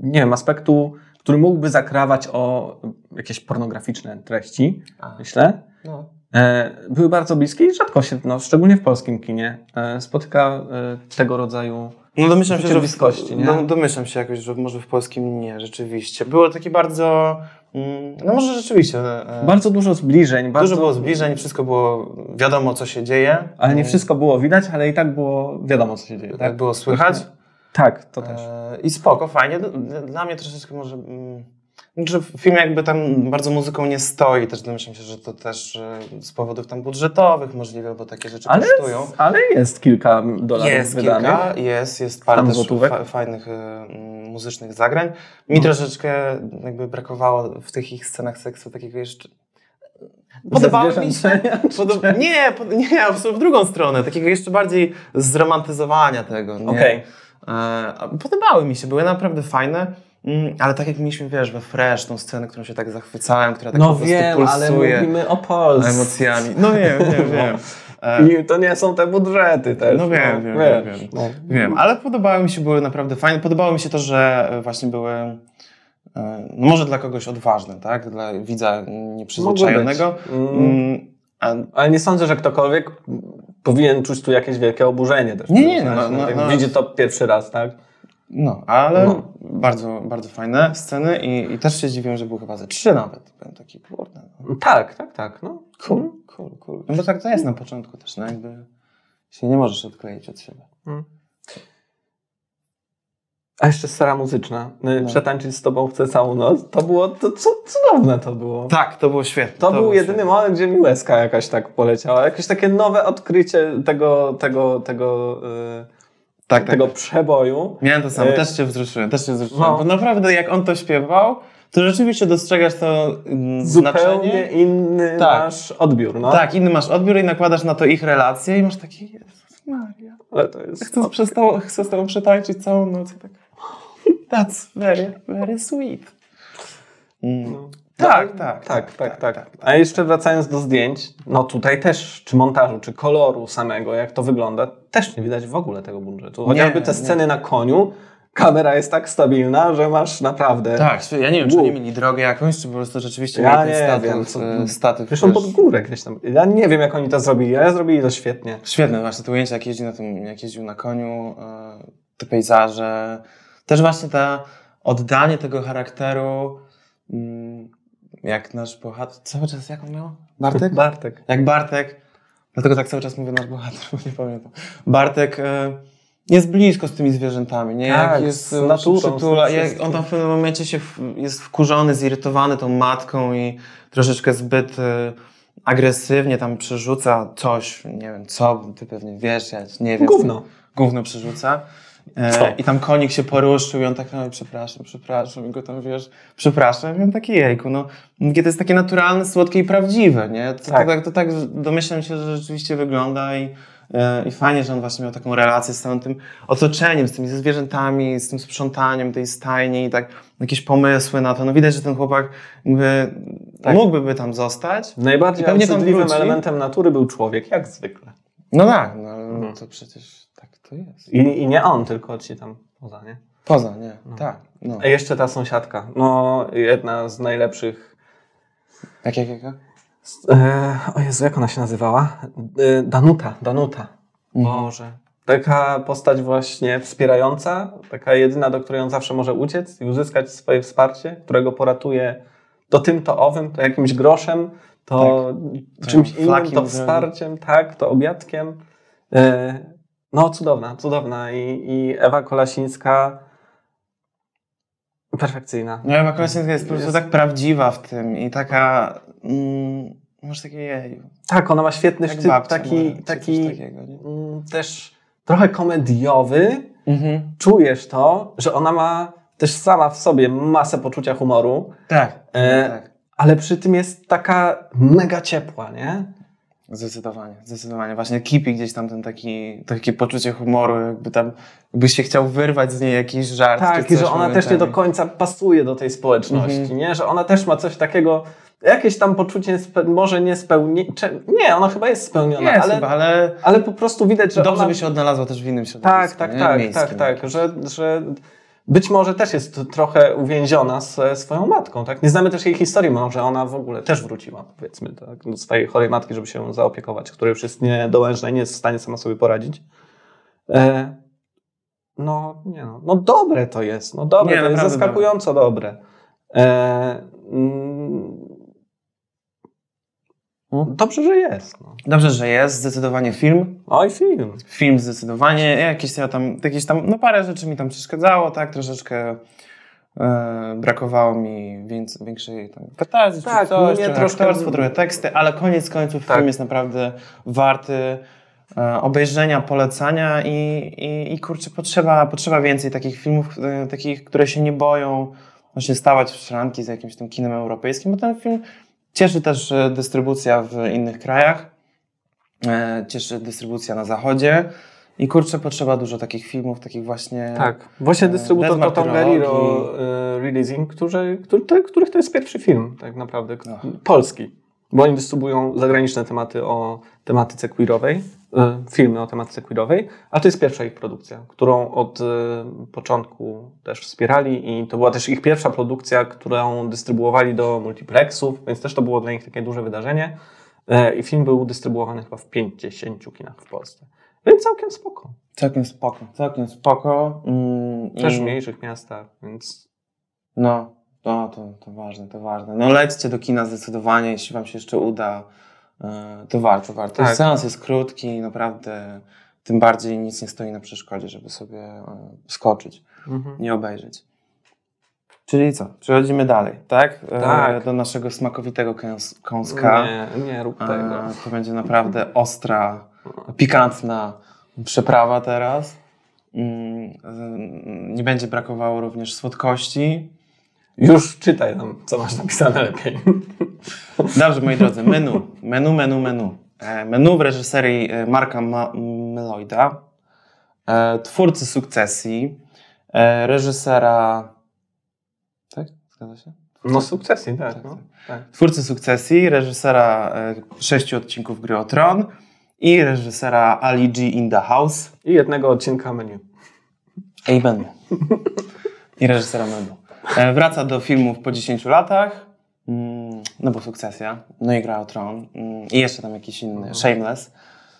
nie wiem, aspektu, który mógłby zakrawać o jakieś pornograficzne treści, a myślę. no. E, były bardzo bliskie i rzadko się, no, szczególnie w polskim kinie, e, spotyka e, tego rodzaju. No domyślam się, że w, nie? dom- domyślam się jakoś, że może w polskim nie, rzeczywiście. Było takie bardzo, mm, no może rzeczywiście. e, Bardzo dużo zbliżeń. Bardzo, Dużo było zbliżeń, wszystko było wiadomo, co się dzieje. Ale nie Mm, wszystko było widać, ale i tak było wiadomo, co się dzieje. Tak Tak, było słychać. tak to też. E, I spoko, fajnie. Dla mnie troszeczkę może. Że film jakby tam bardzo muzyką nie stoi, też domyślam się, że to też e, z powodów tam budżetowych możliwe, bo takie rzeczy Ale, kosztują. ale jest kilka dolarów Jest wydanych. kilka, jest, jest parę Tam też fa- fajnych mm, muzycznych zagrań. Mi No. troszeczkę jakby brakowało w tych ich scenach seksu takiego jeszcze... Podobało mi się... Nie, po... nie, w drugą stronę, takiego jeszcze bardziej zromantyzowania tego. Nie? Okej. E, podobały mi się, były naprawdę fajne, mm, ale tak jak mieliśmy, wiesz, we Fresh, tą scenę, którą się tak zachwycałem, która tak No po prostu wiem, ale pulsuje mówimy o Polsce. emocjami. No wiem, wiem, wiem. E, I to nie są te budżety też. No wiem, wiem, wiesz, wiem, wiem. no. Wiem, ale podobały mi się, były naprawdę fajne. Podobało mi się to, że właśnie były e, no może dla kogoś odważne, tak? Dla widza nieprzyzwyczajonego. Mm. Mm, a Ale nie sądzę, że ktokolwiek powinien czuć tu jakieś wielkie oburzenie też. Nie, nie, no, Znaczy, no, jak no. Widzi to pierwszy raz, tak? No, ale No. bardzo, bardzo fajne sceny i, i też się zdziwiłem, że były chyba ze trzy nawet. Byłem taki, kurde, no. Tak, tak, tak. No. cool, cool, cool. No bo tak to jest na początku też, no jakby się nie możesz odkleić od siebie. Mm. A jeszcze stara muzyczna. Y, No. Przetańczyć z tobą chcę całą noc. To było, to co, cudowne to było. Tak, to było świetne. To, był było jedyny świetne. moment, gdzie mi łezka jakaś tak poleciała. Jakieś takie nowe odkrycie tego, tego, tego, yy, Tak, tak. tego przeboju. Miałem to samo, E, też się wzruszyłem, też się wzruszyłem. no. Bo naprawdę jak on to śpiewał, to rzeczywiście dostrzegasz to mm, Zupełnie znaczenie. inny Tak. masz odbiór. No. Tak, inny masz odbiór i nakładasz na to ich relacje i masz takie, Jezus Maria, Ale to jest... chcę, przez to, chcę z tobą przetańczyć całą noc. I tak, that's very, very sweet. Mm. No. Tak, tak, tak, tak, tak, A jeszcze wracając do zdjęć, no tutaj też, czy montażu, czy koloru samego, jak to wygląda, też nie widać w ogóle tego budżetu. Chociażby te nie. sceny na koniu, kamera jest tak stabilna, że masz naprawdę... Tak, ja nie wiem, czy oni mieli drogę jakąś, czy po prostu rzeczywiście Ja mieli ten nie statyw, wiem, co- e, statyw. Zresztą wiesz. pod górę gdzieś tam. Ja nie wiem, jak oni to zrobili, ale zrobili to świetnie. Świetne właśnie te ujęcia, jak jeździ na tym, jak jeździł na koniu, e, te pejzaże. Też właśnie to oddanie tego charakteru, mm, jak nasz bohater, cały czas jak on miał? Bartek? Bartek. Jak Bartek, dlatego tak cały czas mówię nasz bohater, bo nie pamiętam. Bartek e, jest blisko z tymi zwierzętami, nie? Tak, jak jest e, naturą, przytula, jak on tam w pewnym momencie się w, jest wkurzony, zirytowany tą matką i troszeczkę zbyt e, agresywnie tam przerzuca coś, nie wiem co, ty pewnie wiesz, ja nie wiem. Gówno. Gówno przerzuca. E, I tam konik się poruszył i on tak, no, przepraszam, przepraszam, i go tam, wiesz, przepraszam. I on taki, jejku, no, to jest takie naturalne, słodkie i prawdziwe, nie? To Tak. tak, to, to, tak domyślam się, że rzeczywiście wygląda i, e, i fajnie, że on właśnie miał taką relację z całym tym otoczeniem, z tymi zwierzętami, z tym sprzątaniem tej stajni i tak jakieś pomysły na to. No widać, że ten chłopak jakby, Tak. mógłby by tam zostać. Najbardziej obrzydliwym elementem natury był człowiek, jak zwykle. No tak, no, Mhm. to przecież to jest. I, I nie on, tylko ci tam poza, nie? Poza, nie, No. tak, no. A jeszcze ta sąsiadka. No, jedna z najlepszych. Jak, jak, jak? E, o Jezu, jak ona się nazywała? E, Danuta, Danuta. Boże. Taka postać właśnie wspierająca, taka jedyna, do której on zawsze może uciec i uzyskać swoje wsparcie, którego poratuje to tym, to owym, to jakimś groszem, to czymś innym, to wsparciem, tak, to obiadkiem. E, no, cudowna, cudowna. I, i Ewa Kolasińska perfekcyjna. No Ewa Kolasińska jest po prostu tak prawdziwa w tym i taka... Mm, masz takie. Tak, ona ma świetny sztyl, babcia taki, może, taki takiego, mm, też trochę komediowy. Mhm. Czujesz to, że ona ma też sama w sobie masę poczucia humoru, Tak, E, tak. ale przy tym jest taka mega ciepła, nie? Zdecydowanie, zdecydowanie. Właśnie kipi gdzieś tam ten taki, takie poczucie humoru, jakby tam, jakbyś się chciał wyrwać z niej jakiś żart. Tak, i że ona też nie do momentami. końca pasuje do tej społeczności, Mhm. nie? Że ona też ma coś takiego, jakieś tam poczucie, może nie spełnione, nie, ona chyba jest spełniona, Jest ale, chyba, ale ale po prostu widać, że dobrze ona... by się odnalazła też w innym środowisku. Tak, tak, nie? tak, Miejskim tak, tak, że, że być może też jest trochę uwięziona ze swoją matką, tak? Nie znamy też jej historii, może ona w ogóle też wróciła, powiedzmy, tak, do swojej chorej matki, żeby się zaopiekować, która już jest niedołężna i nie jest w stanie sama sobie poradzić. E, no, nie no, no dobre to jest, no dobre, Nie, to jest zaskakująco dobre. E, mm, dobrze, że jest. No. Dobrze, że jest, zdecydowanie film. Oj, film. Film zdecydowanie, jakieś ja tam, jakieś tam, no parę rzeczy mi tam przeszkadzało, tak, troszeczkę e, brakowało mi więcej, większej tam fantazji, Tak, czy coś, trochę troszkę- aktorstwo, trochę teksty, ale koniec końców Tak. film jest naprawdę warty e, obejrzenia, polecania i, i, i kurczę, potrzeba, potrzeba więcej takich filmów, e, takich, które się nie boją właśnie stawać w szranki z jakimś tym kinem europejskim, bo ten film cieszy też e, dystrybucja w innych krajach, e, cieszy dystrybucja na zachodzie i kurczę, potrzeba dużo takich filmów, takich właśnie... Tak. Właśnie e, dystrybutor to e, Releasing, którzy, który, których to jest pierwszy film, tak naprawdę, polski. Bo oni dystrybuują zagraniczne tematy o tematyce queerowej, e, filmy o tematyce queerowej, a to jest pierwsza ich produkcja, którą od e, początku też wspierali i to była też ich pierwsza produkcja, którą dystrybuowali do multiplexów, więc też to było dla nich takie duże wydarzenie. E, I film był dystrybuowany chyba w 50 kinach w Polsce. Więc całkiem spoko. Całkiem spoko, całkiem spoko. Mm, Też w mniejszych miastach, więc No, no to, to ważne, to ważne. No lećcie do kina zdecydowanie, jeśli wam się jeszcze uda, to warto, warto. Tak. Seans jest krótki, naprawdę, tym bardziej nic nie stoi na przeszkodzie, żeby sobie e, skoczyć, mhm. nie obejrzeć. Czyli co? Przechodzimy dalej, tak? E, Tak. Do naszego smakowitego kęs- kąska. nie, nie rób E, tego. To będzie naprawdę ostra, pikantna przyprawa teraz. Mm, e, Nie będzie brakowało również słodkości. Już czytaj tam, co masz napisane lepiej. Dobrze, moi drodzy, menu, menu, menu, menu. E, Menu w reżyserii e, Marka Ma- Meloida, e, twórcy sukcesji, reżysera. Tak? Zgadza się? No sukcesji, tak. Tak, no. tak. Twórcy sukcesji, reżysera sześciu odcinków Gry o Tron i reżysera Ali G in the House I jednego odcinka menu. i menu. I reżysera menu. Wraca do filmów po 10 latach. No bo sukcesja. No i Gra o Tron. Mm, I jeszcze tam jakiś inny. Shameless.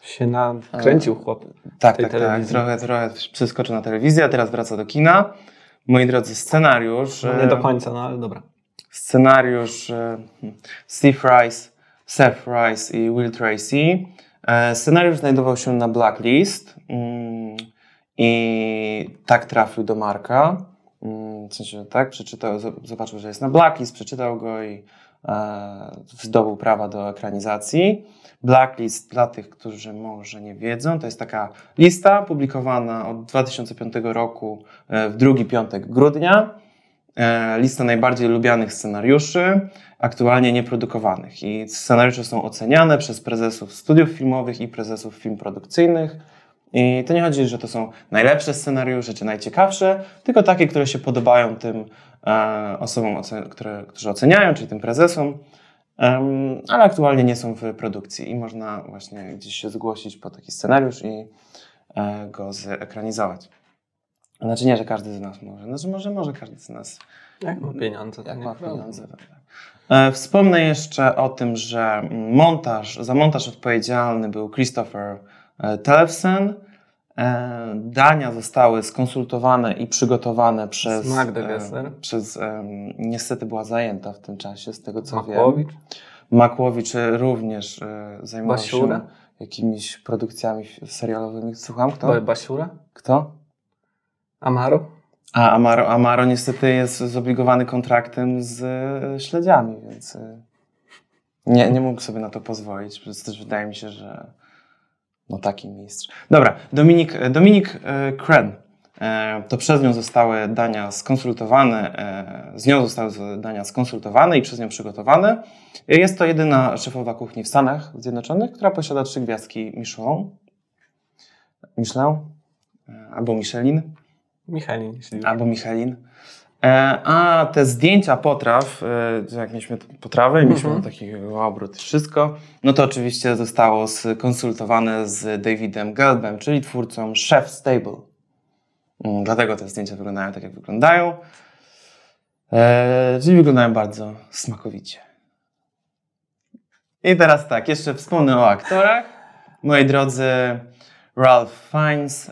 Się nakręcił chłop. Tak, tak, tak. telewizji. Trochę, trochę przeskoczył na telewizję, a teraz wraca do kina. Moi drodzy, scenariusz. No, e, nie do końca, no ale dobra. Scenariusz e, Steve Rice, Seth Rice i Will Tracy. E, Scenariusz znajdował się na Blacklist mm, i tak trafił do Marka. Mm, W sensie, tak, przeczytał, zobaczył, że jest na Blacklist, przeczytał go i e, zdobył prawa do ekranizacji. Blacklist, dla tych, którzy może nie wiedzą, to jest taka lista publikowana od 2005 roku e, w drugi piątek grudnia. E, Lista najbardziej lubianych scenariuszy, aktualnie nieprodukowanych. I scenariusze są oceniane przez prezesów studiów filmowych i prezesów film produkcyjnych. I to nie chodzi, że to są najlepsze scenariusze czy najciekawsze, tylko takie, które się podobają tym e, osobom, oce- które, którzy oceniają, czyli tym prezesom, ale aktualnie nie są w produkcji i można właśnie gdzieś się zgłosić po taki scenariusz i e, go zekranizować. Znaczy nie, że każdy z nas może, znaczy może, może każdy z nas Jak ma pieniądze, jak ma pieniądze. tak. E, Wspomnę jeszcze o tym, że montaż, za montaż odpowiedzialny był Christopher Telefsen. E, Dania zostały skonsultowane i przygotowane przez. Magdę e, Gessler. Przez, niestety była zajęta w tym czasie, z tego co wiem. Makłowicz? Makłowicz e, również e, zajmował Basiura? się jakimiś produkcjami serialowymi. Słucham, kto? Ba- Basiura? Kto? Amaro? A Amaro, Amaro niestety jest zobligowany kontraktem z e, śledziami, więc e, nie, nie mógł sobie na to pozwolić. Też wydaje mi się, że no taki mistrz. Dobra, Dominik, Dominik e, Kren. E, To przez nią zostały dania skonsultowane, e, z nią zostały dania skonsultowane i przez nią przygotowane. Jest to jedyna szefowa kuchni w Stanach Zjednoczonych, która posiada trzy gwiazdki Michelin. Michelin? E, Albo Michelin już. albo Michelin. E, a te zdjęcia potraw, e, jak mieliśmy potrawę i mieliśmy Mhm. taki obrót i wszystko, no to oczywiście zostało skonsultowane z Davidem Gelbem, czyli twórcą Chef Stable. Mm, Dlatego te zdjęcia wyglądają tak, jak wyglądają. E, czyli wyglądają bardzo smakowicie. I teraz tak, jeszcze wspomnę o aktorach. Moi drodzy, Ralph Fiennes,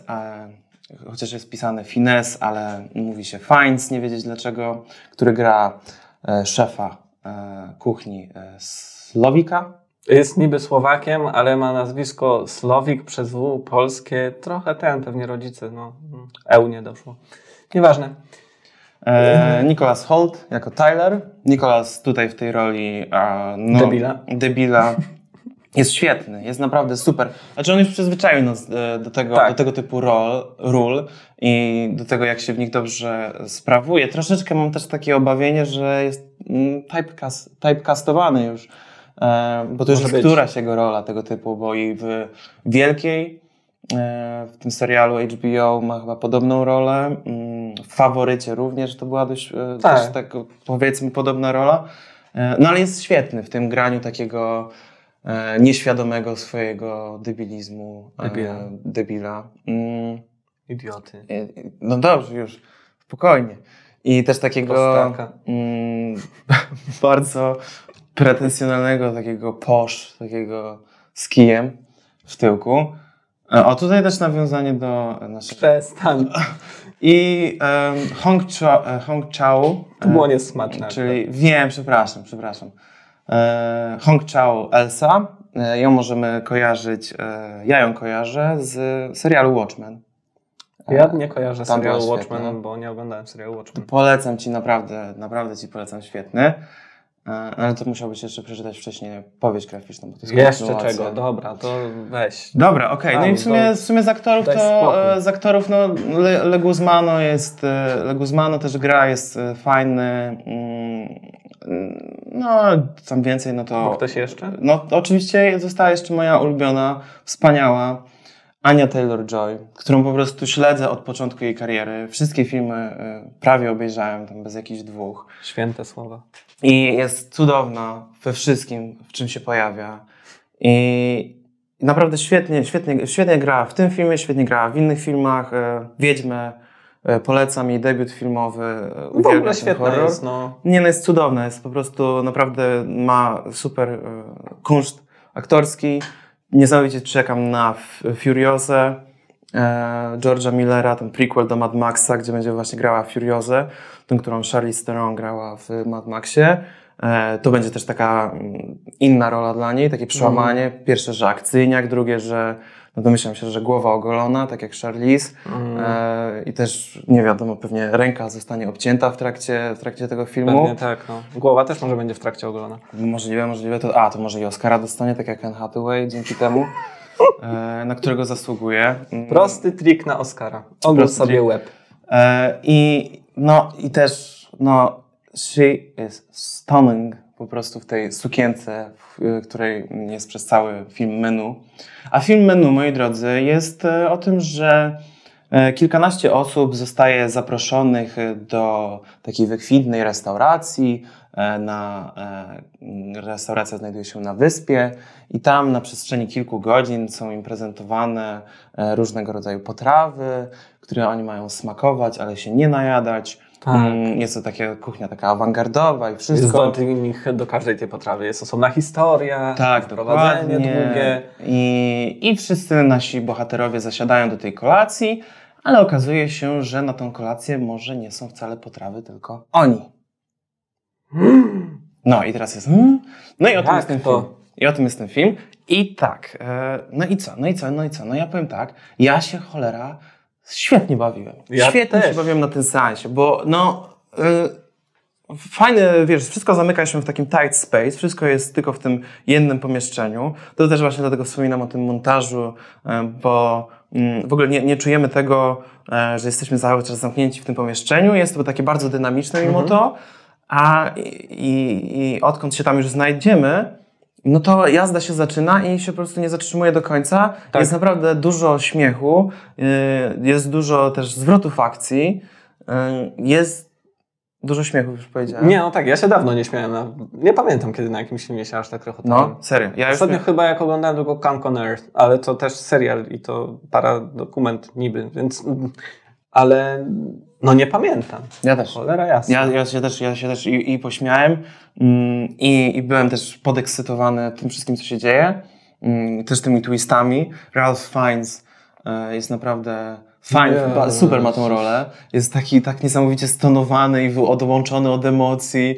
chociaż jest pisane Fines, ale mówi się Fiennes, nie wiedzieć dlaczego, który gra e, szefa e, kuchni e, Slowika. Jest niby Słowakiem, ale ma nazwisko Slowik przez W, polskie. Trochę ten, pewnie rodzice, no. EU nie doszło. Nieważne. E, Nicholas Holt jako Tyler. Nicholas tutaj w tej roli e, no, Debila. debila jest świetny, jest naprawdę super. Znaczy on już przyzwyczaił nas e, do tego, Tak. do tego typu rol, ról i do tego, jak się w nich dobrze sprawuje. Troszeczkę mam też takie obawienie, że jest mm, typecast, typecastowany już, e, bo to już Może jest być. któraś jego rola tego typu, bo i w Wielkiej, e, w tym serialu HBO ma chyba podobną rolę. Mm, W Faworycie również to była dość, Tak. też tak powiedzmy podobna rola. No ale jest świetny w tym graniu takiego nieświadomego swojego debilizmu. e, Debila. debila. Mm, Idioty. e, No dobrze, już spokojnie. I też takiego mm, bardzo pretensjonalnego, takiego posz, takiego z kijem w tyłku. E, O, tutaj też nawiązanie do naszego... Przestań. I um, Hong, Chao, e, Hong Chao, To było niesmaczne. czyli wiem, przepraszam, przepraszam. E, Hong Chao Elsa, e, ją możemy kojarzyć, e, ja ją kojarzę z serialu Watchmen. Ja nie kojarzę Tam serialu Watchmen, bo nie oglądałem serialu Watchmen. Polecam ci naprawdę, naprawdę ci polecam, świetny. Ale to musiałbyś jeszcze przeczytać wcześniej powieść graficzną, bo to jest Jeszcze czego? Dobra, to weź. Dobra, okej. No Daj, i w sumie, w sumie z aktorów to z aktorów no Le, Leguzmano jest e, Leguzmano też gra jest fajny. Mm, no tam więcej no to A ktoś jeszcze? no oczywiście została jeszcze moja ulubiona, wspaniała Ania Taylor-Joy, którą po prostu śledzę od początku jej kariery. Wszystkie filmy e, prawie obejrzałem tam bez jakichś dwóch. Święte słowa. I jest cudowna we wszystkim, w czym się pojawia. I naprawdę świetnie, świetnie, świetnie gra w tym filmie, świetnie gra w innych filmach. Wiedźmę e, polecam jej debiut filmowy. e, W ogóle świetna horror. jest, no. Nie, no jest cudowna, jest po prostu naprawdę ma super e, kunszt aktorski. Niesamowicie czekam na Furiosę e, George'a Millera, ten prequel do Mad Maxa, gdzie będzie właśnie grała Furiosę, tę, którą Charlize Theron grała w Mad Maxie. E, to będzie też taka mm, inna rola dla niej, takie przełamanie. Pierwsze, że akcyjniak, drugie, że no domyślam się, że głowa ogolona, tak jak Charlize. Mm, E, I też nie wiadomo, pewnie ręka zostanie obcięta w trakcie, w trakcie tego filmu. Pewnie tak, no. Głowa też może będzie w trakcie ogolona. Możliwe, możliwe. To, a, to może i Oscara dostanie, tak jak Anne Hathaway, dzięki temu, e, na którego zasługuje. Mm, Prosty trik na Oscara. Ogól sobie trik. łeb. E, I no, i też, no, she is stunning po prostu w tej sukience, w y, której jest przez cały film menu. A film menu, moi drodzy, jest e, o tym, że e, kilkanaście osób zostaje zaproszonych do takiej wykwintnej restauracji. Na, restauracja znajduje się na wyspie i tam na przestrzeni kilku godzin są im prezentowane różnego rodzaju potrawy, które oni mają smakować, ale się nie najadać. Tak. Mm, Jest to taka kuchnia taka awangardowa i Jest wszystko. do nich do każdej tej potrawy. Jest osobna historia, Tak, wprowadzenie dokładnie. długie. I, I wszyscy nasi bohaterowie zasiadają do tej kolacji, ale okazuje się, że na tą kolację może nie są wcale potrawy, tylko oni. No i teraz jest. hmm? No i o tym jest ten to? film. I o tym jest ten film. I tak. E, no i co? No i co? No i co? No ja powiem tak. Ja się cholera świetnie bawiłem. Ja świetnie też. się bawiłem na tym seansie, bo no. E, fajne, wiesz, wszystko zamyka się w takim tight space, wszystko jest tylko w tym jednym pomieszczeniu. To też właśnie dlatego wspominam o tym montażu, e, bo mm, w ogóle nie, nie czujemy tego, e, że jesteśmy cały czas zamknięci w tym pomieszczeniu. Jest to takie bardzo dynamiczne mimo to. A i, i odkąd się tam już znajdziemy, no to jazda się zaczyna i się po prostu nie zatrzymuje do końca. Tak. Jest naprawdę dużo śmiechu, yy, jest dużo też zwrotów akcji, yy, jest dużo śmiechu, już powiedziałem. Nie, no tak, ja się dawno nie śmiałem. Na... Nie pamiętam, kiedy na jakimś filmie się aż tak rechotałem. No, serio. Ja już Ostatnio chyba jak oglądałem tylko Camp on Earth, ale to też serial i to paradokument niby, więc... Ale no nie pamiętam. ja też. Cholera jasna. Ja, ja się też, ja się też i, i pośmiałem mm, i, i byłem też podekscytowany tym wszystkim, co się dzieje. Mm, też tymi twistami. Ralph Fiennes e, jest naprawdę fajny, Jezus. chyba super ma tą rolę. Jest taki tak niesamowicie stonowany i odłączony od emocji,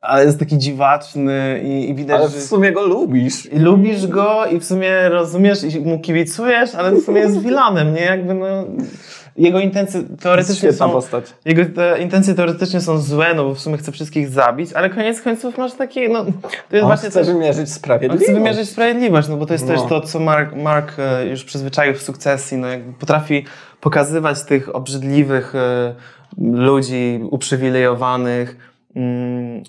ale jest taki dziwaczny i, i widać, Ale w sumie go lubisz. I lubisz go i w sumie rozumiesz i mu kibicujesz, ale w sumie jest wilanem, nie? Jakby no... Jego intencje teoretycznie są... postać. Jego te intencje teoretycznie są złe, no bo w sumie chce wszystkich zabić, ale koniec końców masz takie, no... To jest On właśnie chce coś... wymierzyć On sprawiedliwość. chce wymierzyć sprawiedliwość, no bo to jest też No. to, co Mark, Mark e, już przyzwyczaił w sukcesji, no jakby potrafi pokazywać tych obrzydliwych e, ludzi, uprzywilejowanych, mm,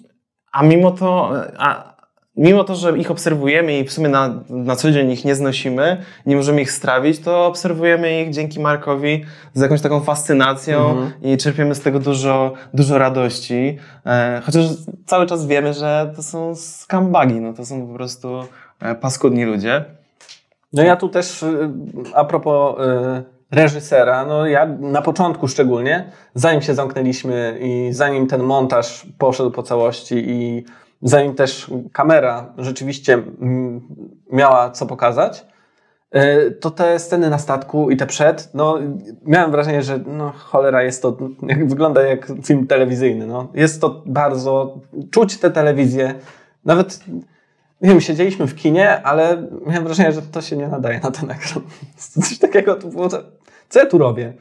a mimo to, a, mimo to, że ich obserwujemy i w sumie na, na co dzień ich nie znosimy, nie możemy ich strawić, to obserwujemy ich dzięki Markowi z jakąś taką fascynacją Mhm. i czerpiemy z tego dużo, dużo radości. E, chociaż cały czas wiemy, że to są skambagi, no to są po prostu e, paskudni ludzie. No ja tu też y, a propos y, reżysera, no ja na początku szczególnie, zanim się zamknęliśmy i zanim ten montaż poszedł po całości i zanim też kamera rzeczywiście mm, miała co pokazać, E, To te sceny na statku i te przed, no miałem wrażenie, że no cholera jest to, wygląda jak film telewizyjny, no. Jest to bardzo, czuć tę telewizję, nawet, nie wiem, siedzieliśmy w kinie, ale miałem wrażenie, że to się nie nadaje na ten ekran. Coś takiego, to było, co ja tu robię?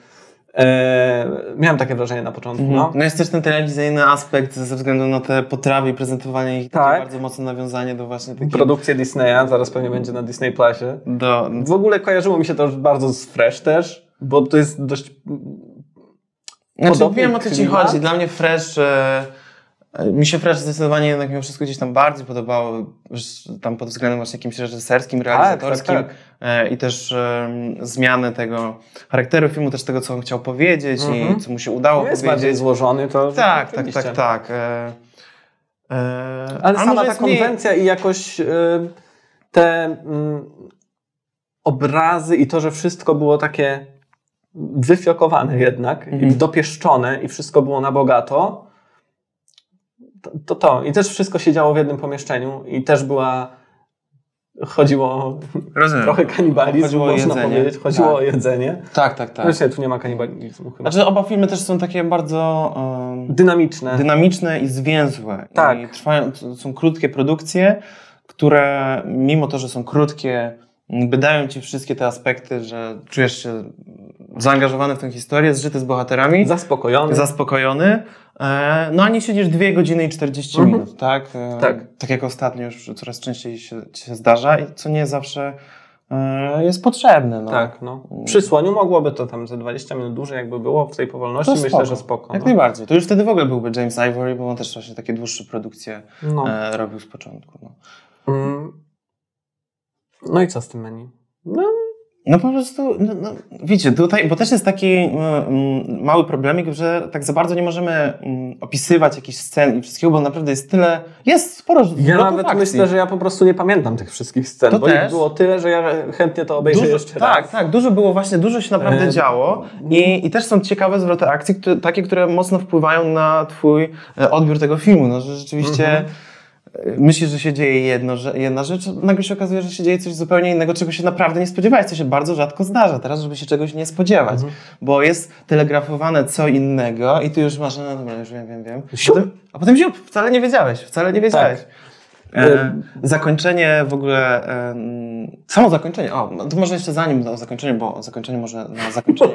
E, miałem takie wrażenie na początku, No. no. no jest też ten telewizyjny aspekt ze względu na te potrawy i prezentowanie ich, Tak. takie bardzo mocne nawiązanie do właśnie takich... Produkcję Disneya, zaraz pewnie będzie na Disney Plusie. Do, W ogóle kojarzyło mi się to bardzo z Fresh też, bo to jest dość Znaczy Podobny wiem o co ci klimat? chodzi. Dla mnie Fresh... E, mi się Fresh zdecydowanie jednak mimo wszystko gdzieś tam bardziej podobało, tam pod względem właśnie jakimś reżyserskim, realizatorskim tak, tak. E, i też e, zmiany tego charakteru filmu, też tego, co on chciał powiedzieć Mhm. i co mu się udało No jest bardziej powiedzieć. złożony, to Tak, tak, tak, tak. E, e, Ale sama ta jest mniej- konwencja i jakoś y, te mm, obrazy i to, że wszystko było takie wyfiokowane jednak i Mhm. dopieszczone i wszystko było na bogato, to, to to. I też wszystko się działo w jednym pomieszczeniu i też była chodziło Rozumiem. trochę kanibalizm, Chodziło można jedzenie. powiedzieć. Chodziło Tak. o jedzenie. Tak, tak, tak. Właśnie tu nie ma kanibalizmu chyba. Znaczy oba filmy też są takie bardzo em, Dynamiczne. dynamiczne i zwięzłe. Tak. I trwają, są krótkie produkcje, które mimo to, że są krótkie, jakby dają ci wszystkie te aspekty, że czujesz się zaangażowany w tę historię, zżyty z bohaterami, Zaspokojony. zaspokojony. E, No a nie siedzisz 2 godziny i 40 Mhm. minut, tak? E, Tak. Tak jak ostatnio już coraz częściej się, się zdarza i co nie zawsze e, jest potrzebne. No. Tak, no. Przy słoniu mogłoby to tam ze 20 minut dłużej jakby było w tej powolności, To myślę, spoko. że spoko. Jak no. najbardziej. To już wtedy w ogóle byłby James Ivory, bo on też właśnie takie dłuższe produkcje No. robił z początku. No. Mm. no i co z tym menu? No, No po prostu, no, no, wiecie, tutaj, bo też jest taki mm, mm, mały problemik, że tak za bardzo nie możemy mm, opisywać jakichś scen i wszystkiego, bo naprawdę jest tyle, jest sporo ja nawet akcji. myślę, że ja po prostu nie pamiętam tych wszystkich scen, To bo też. było tyle, że ja chętnie to obejrzę Dużo, jeszcze tak, raz. tak, dużo było właśnie, dużo się naprawdę E, działo i, i też są ciekawe zwroty akcji, które, takie, które mocno wpływają na twój e, odbiór tego filmu, no, że rzeczywiście Mhm. Myślisz, że się dzieje jedno, że, jedna rzecz, nagle się okazuje, że się dzieje coś zupełnie innego, czego się naprawdę nie spodziewałeś, co się bardzo rzadko zdarza teraz, żeby się czegoś nie spodziewać, Mhm. bo jest telegrafowane co innego i ty już masz, no dobra, już wiem, wiem, wiem. Potem, a potem ziup, wcale nie wiedziałeś, wcale nie wiedziałeś. Tak. E, zakończenie w ogóle, e, samo zakończenie, o, no to może jeszcze zanim o zakończeniu, bo o zakończeniu może na zakończenie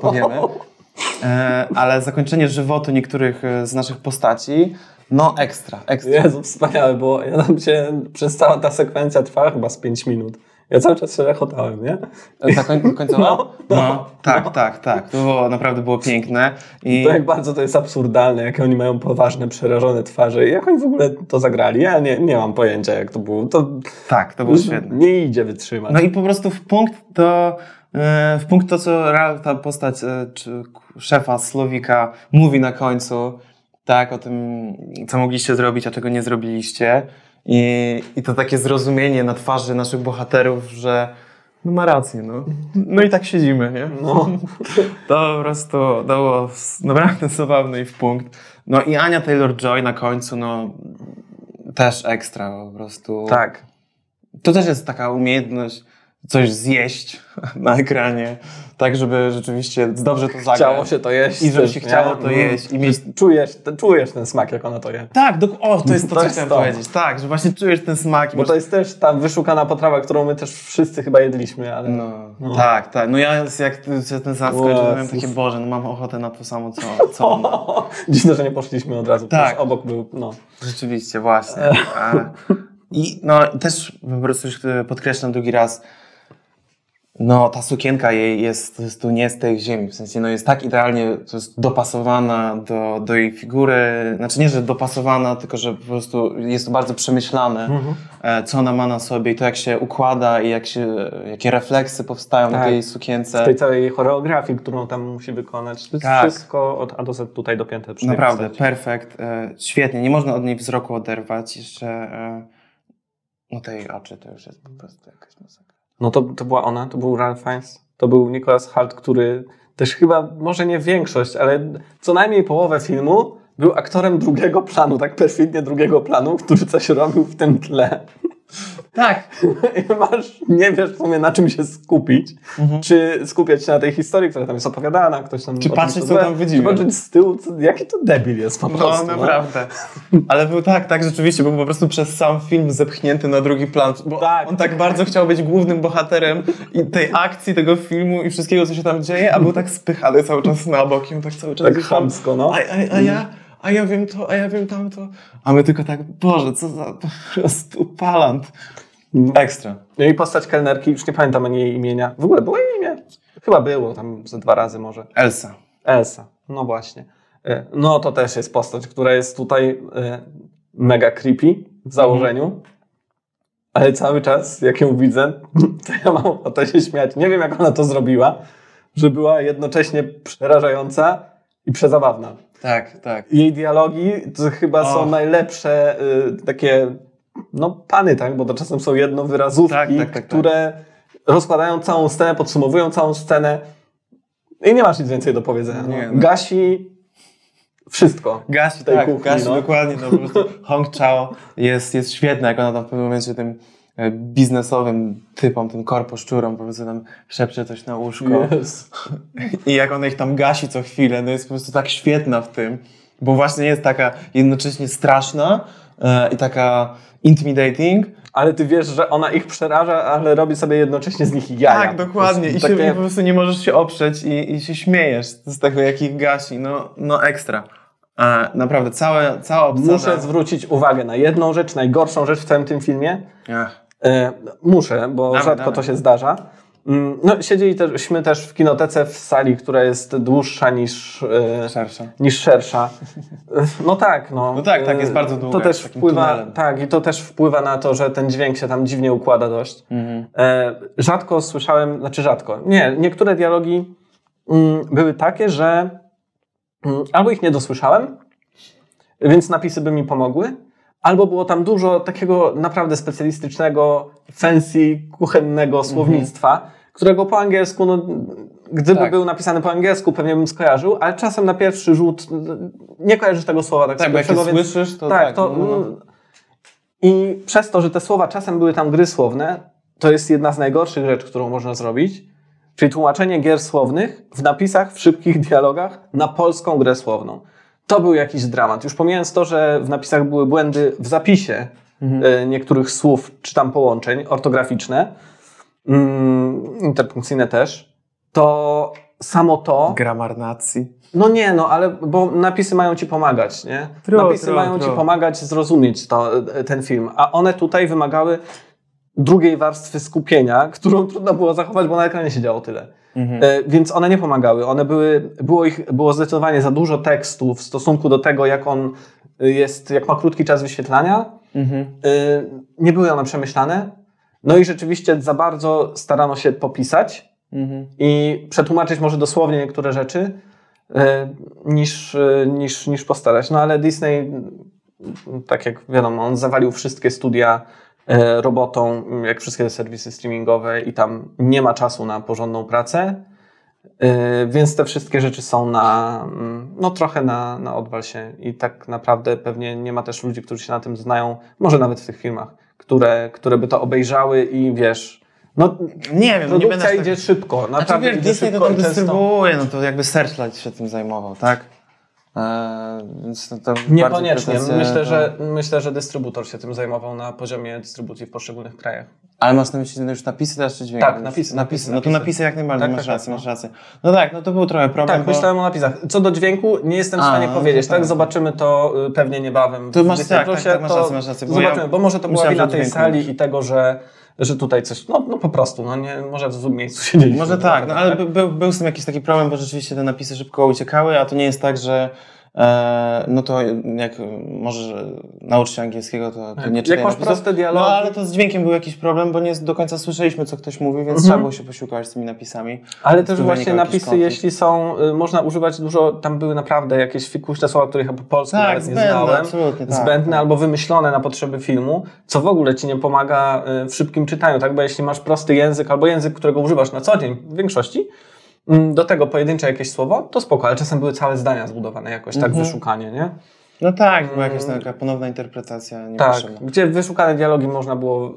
powiemy, e, ale zakończenie żywotu niektórych e, z naszych postaci, no ekstra, ekstra. Jezu, wspaniałe, bo ja tam się, przez cała ta sekwencja trwała chyba z 5 minut. Ja cały czas się rechotałem, nie? Zakoń, końcowa? No, no, tak, tak, tak, to było, naprawdę było piękne i To jak bardzo to jest absurdalne, jakie oni mają poważne, przerażone twarze i jak oni w ogóle to zagrali. Ja nie, nie mam pojęcia, jak to było. To tak, to było świetne. nie idzie wytrzymać. No i po prostu w punkt to, e, w punkt to, co ta postać e, szefa Słowika mówi na końcu, tak, o tym, co mogliście zrobić, a czego nie zrobiliście. I, I to takie zrozumienie na twarzy naszych bohaterów, że no ma rację, no. No i tak siedzimy, nie? No. To po prostu s- naprawdę zabawne i w punkt. No i Ania Taylor-Joy na końcu, no też ekstra po prostu. Tak. To też jest taka umiejętność coś zjeść na ekranie, tak żeby rzeczywiście dobrze to zagrać. Chciało się to jeść. I żeby się nie? chciało to Mm. jeść i mieć... Czujesz, te- czujesz ten smak, jak ona to je. Tak, do... o, to jest to, To co chciałem to. powiedzieć. Tak, że właśnie czujesz ten smak. Bo to jest też ta wyszukana potrawa, którą my też wszyscy chyba jedliśmy, ale... No, No. tak, tak. No ja jak się ten to miałem takie, Boże, no mam ochotę na to samo, co, co on. Dziwne, że nie poszliśmy od razu. Tak. Obok był, no. Rzeczywiście, właśnie. I no też po prostu e, podkreślam drugi raz, no ta sukienka jej jest, jest tu nie z tej ziemi, w sensie no jest tak idealnie, to jest dopasowana do, do jej figury, znaczy nie, że dopasowana, tylko że po prostu jest to bardzo przemyślane, e, co ona ma na sobie i to jak się układa i jak się, jakie refleksy powstają na Tak. tej W sukience. tej całej choreografii, którą tam musi wykonać. To jest Tak. wszystko od A do Z tutaj dopięte. przy tej Naprawdę, perfekt, e, świetnie, nie można od niej wzroku oderwać, jeszcze e, no tej oczy to już jest po prostu jakaś masakra. No to, to była ona, to był Ralph Fiennes, to był Nicholas Hoult, który też chyba, może nie większość, ale co najmniej połowę filmu był aktorem drugiego planu, tak perfidnie drugiego planu, który coś robił w tym tle. Tak. Masz, nie wiesz w sumie na czym się skupić. Czy skupiać się na tej historii, która tam jest opowiadana, ktoś tam... Czy patrzeć, co tam widzimy. Czy patrzeć z tyłu, co, jaki to debil jest po No, prostu. naprawdę. Ale był tak, tak, rzeczywiście, był po prostu przez sam film zepchnięty na drugi plan. Bo Tak. on tak bardzo chciał być głównym bohaterem i tej akcji, tego filmu i wszystkiego, co się tam dzieje, a był tak spychany cały czas na bok i on tak cały czas Tak chamsko, no. A, a, a ja, a ja wiem to, a ja wiem tamto. A my tylko tak, Boże, co za po prostu palant. Ekstra. No i postać kelnerki, już nie pamiętam ani jej imienia. W ogóle było jej imię? Chyba było, tam ze dwa razy może. Elsa. Elsa, no właśnie. E, No to też jest postać, która jest tutaj e, mega creepy w założeniu. Ale cały czas, jak ją widzę, to ja mam ochotę się śmiać. Nie wiem, jak ona to zrobiła, że była jednocześnie przerażająca i przezabawna. Tak, tak. Jej dialogi to chyba Och. są najlepsze y, takie, no pany, tak? Bo to czasem są jednowyrazówki, Tak, tak, tak, tak. które rozkładają całą scenę, podsumowują całą scenę i nie masz nic więcej do powiedzenia. Nie, no. no. Gasi wszystko. Gasi, tej tak, kuchni, Gasi, no. dokładnie. No, po prostu Hong Chao jest, jest świetna, jak ona tam w pewnym momencie tym biznesowym typom, tym korposzczurom po prostu tam szepcze coś na łóżko. Yes. I jak ona ich tam gasi co chwilę, no jest po prostu tak świetna w tym, bo właśnie jest taka jednocześnie straszna e, i taka intimidating. Ale ty wiesz, że ona ich przeraża, ale robi sobie jednocześnie z nich jaja. Tak, dokładnie. I, prostu się, takie- po prostu nie możesz się oprzeć i, i się śmiejesz z tego, jak ich gasi. No, no ekstra. E, naprawdę, całe, cała obsada... Muszę zwrócić uwagę na jedną rzecz, najgorszą rzecz w całym tym filmie. Ech. E, muszę, bo rzadko to się zdarza. Mm, No, siedzieliśmy też w kinotece w sali, która jest dłuższa niż, e, Szersza. niż szersza. No tak, no. No tak, tak, jest E, bardzo długa, To też jest wpływa, tunelem. tak, i to też wpływa na to, że ten dźwięk się tam dziwnie układa dość. Mhm. Rzadko słyszałem, znaczy rzadko, nie, niektóre dialogi mm, były takie, że mm, albo ich nie dosłyszałem, więc napisy by mi pomogły, albo było tam dużo takiego naprawdę specjalistycznego, fancy, kuchennego słownictwa, którego po angielsku, no, gdyby Tak. był napisany po angielsku, pewnie bym skojarzył, ale czasem na pierwszy rzut nie kojarzysz tego słowa tak, z Tak, pierwszego, więc- słyszysz, to tak, tak. to. no, no. mm, I przez to, że te słowa czasem były tam gry słowne, to jest jedna z najgorszych rzeczy, którą można zrobić. Czyli tłumaczenie gier słownych w napisach, w szybkich dialogach na polską grę słowną. To był jakiś dramat. Już pomijając to, że w napisach były błędy w zapisie e, niektórych słów czy tam połączeń ortograficzne, mm, interpunkcyjne też, to samo to. Gramar nacji. No nie, no ale bo napisy mają ci pomagać, nie? True, napisy true, mają true. ci pomagać zrozumieć to, e, ten film, a one tutaj wymagały drugiej warstwy skupienia, którą trudno było zachować, bo na ekranie się działo tyle. E, Więc one nie pomagały. One były, było ich, było zdecydowanie za dużo tekstu w stosunku do tego, jak on jest, jak ma krótki czas wyświetlania. Mhm. Y, Nie były one przemyślane. No i rzeczywiście za bardzo starano się popisać Mhm. i przetłumaczyć może dosłownie niektóre rzeczy niż, niż, niż postarać. No ale Disney, tak jak wiadomo, on zawalił wszystkie studia robotą, y, jak wszystkie serwisy streamingowe i tam nie ma czasu na porządną pracę. Y, Więc te wszystkie rzeczy są na, mm, no trochę na, na odwal się i tak naprawdę pewnie nie ma też ludzi, którzy się na tym znają, może nawet w tych filmach, które, które by to obejrzały i wiesz, no Nie wiem, no nie produkcja będę idzie szybko, Znaczy naprawdę wiesz, idzie Disney to tam dystrybuuje, no to jakby Searchlight się tym zajmował, tak? Eee, więc to, to Niekoniecznie. pretensje Myślę do- że, myślę, że dystrybutor się tym zajmował na poziomie dystrybucji w poszczególnych krajach. Ale masz na myśli już napisy teraz czy dźwięk? Tak, napisy, napisy. napisy, No to napisy. jak najbardziej, Tak, masz tak, rację, tak, masz rację. No tak, no to był trochę problem, Tak, bo... myślałem o napisach. Co do dźwięku, nie jestem w A, stanie no powiedzieć, tak? tak. Zobaczymy to y, pewnie niebawem. To masz- tak, tak, tak, masz rację, masz rację, bo Zobaczymy, ja bo może to była wina tej sali i tego, że, że tutaj coś, no, no po prostu, no nie, może w złym miejscu siedzieliśmy. Może tak, no ale by, był, był z tym jakiś taki problem, bo rzeczywiście te napisy szybko uciekały, a to nie jest tak, że no to jak możesz nauczyć się angielskiego, to, to Tak. nie Jak czytaj masz napisów. proste dialogi- No ale to z dźwiękiem był jakiś problem, bo nie do końca słyszeliśmy, co ktoś mówi, więc Mhm. trzeba było się posiłkować z tymi napisami. Ale też właśnie napisy, konflikt. jeśli są, y, można używać dużo, tam były naprawdę jakieś fikuśne słowa, których ja po polsku Tak, nawet nie zbędne, znałem. absolutnie, tak. zbędne albo wymyślone na potrzeby filmu, co w ogóle ci nie pomaga y, w szybkim czytaniu, tak? Bo jeśli masz prosty język albo język, którego używasz na co dzień w większości, do tego pojedyncze jakieś słowo, to spoko, ale czasem były całe zdania zbudowane jakoś tak Mhm. wyszukanie, nie? No tak, była jakaś Mm. taka ponowna interpretacja Tak, gdzie wyszukane dialogi można było,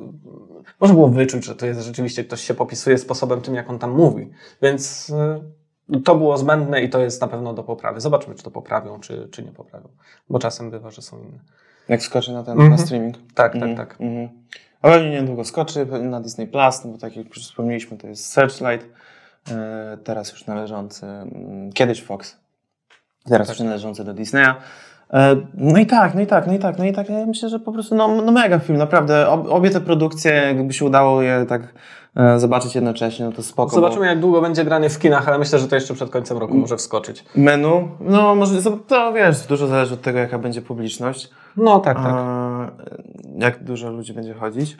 można było wyczuć, że to jest rzeczywiście ktoś się popisuje sposobem tym, jak on tam mówi. Więc y, to było zbędne i to jest na pewno do poprawy. Zobaczmy, czy to poprawią, czy, czy nie poprawią. Bo czasem bywa, że są inne. Jak skoczy na ten Mhm. na streaming. Tak, Mhm, tak, tak. mhm. A pewnie niedługo skoczy na Disney Plus, no bo tak jak już wspomnieliśmy, to jest Searchlight, teraz już należący, mm, kiedyś Fox, teraz Tak. już należący do Disneya. E, No i tak, no i tak, no i tak, no i tak. Ja myślę, że po prostu no, no mega film, naprawdę. Ob, obie te produkcje, jakby się udało je tak e, zobaczyć jednocześnie, no to spoko. bo- Zobaczymy, jak długo będzie grany w kinach, ale myślę, że to jeszcze przed końcem roku może wskoczyć. Menu, no może, to wiesz, dużo zależy od tego, jaka będzie publiczność. No tak, tak. A, jak dużo ludzi będzie chodzić.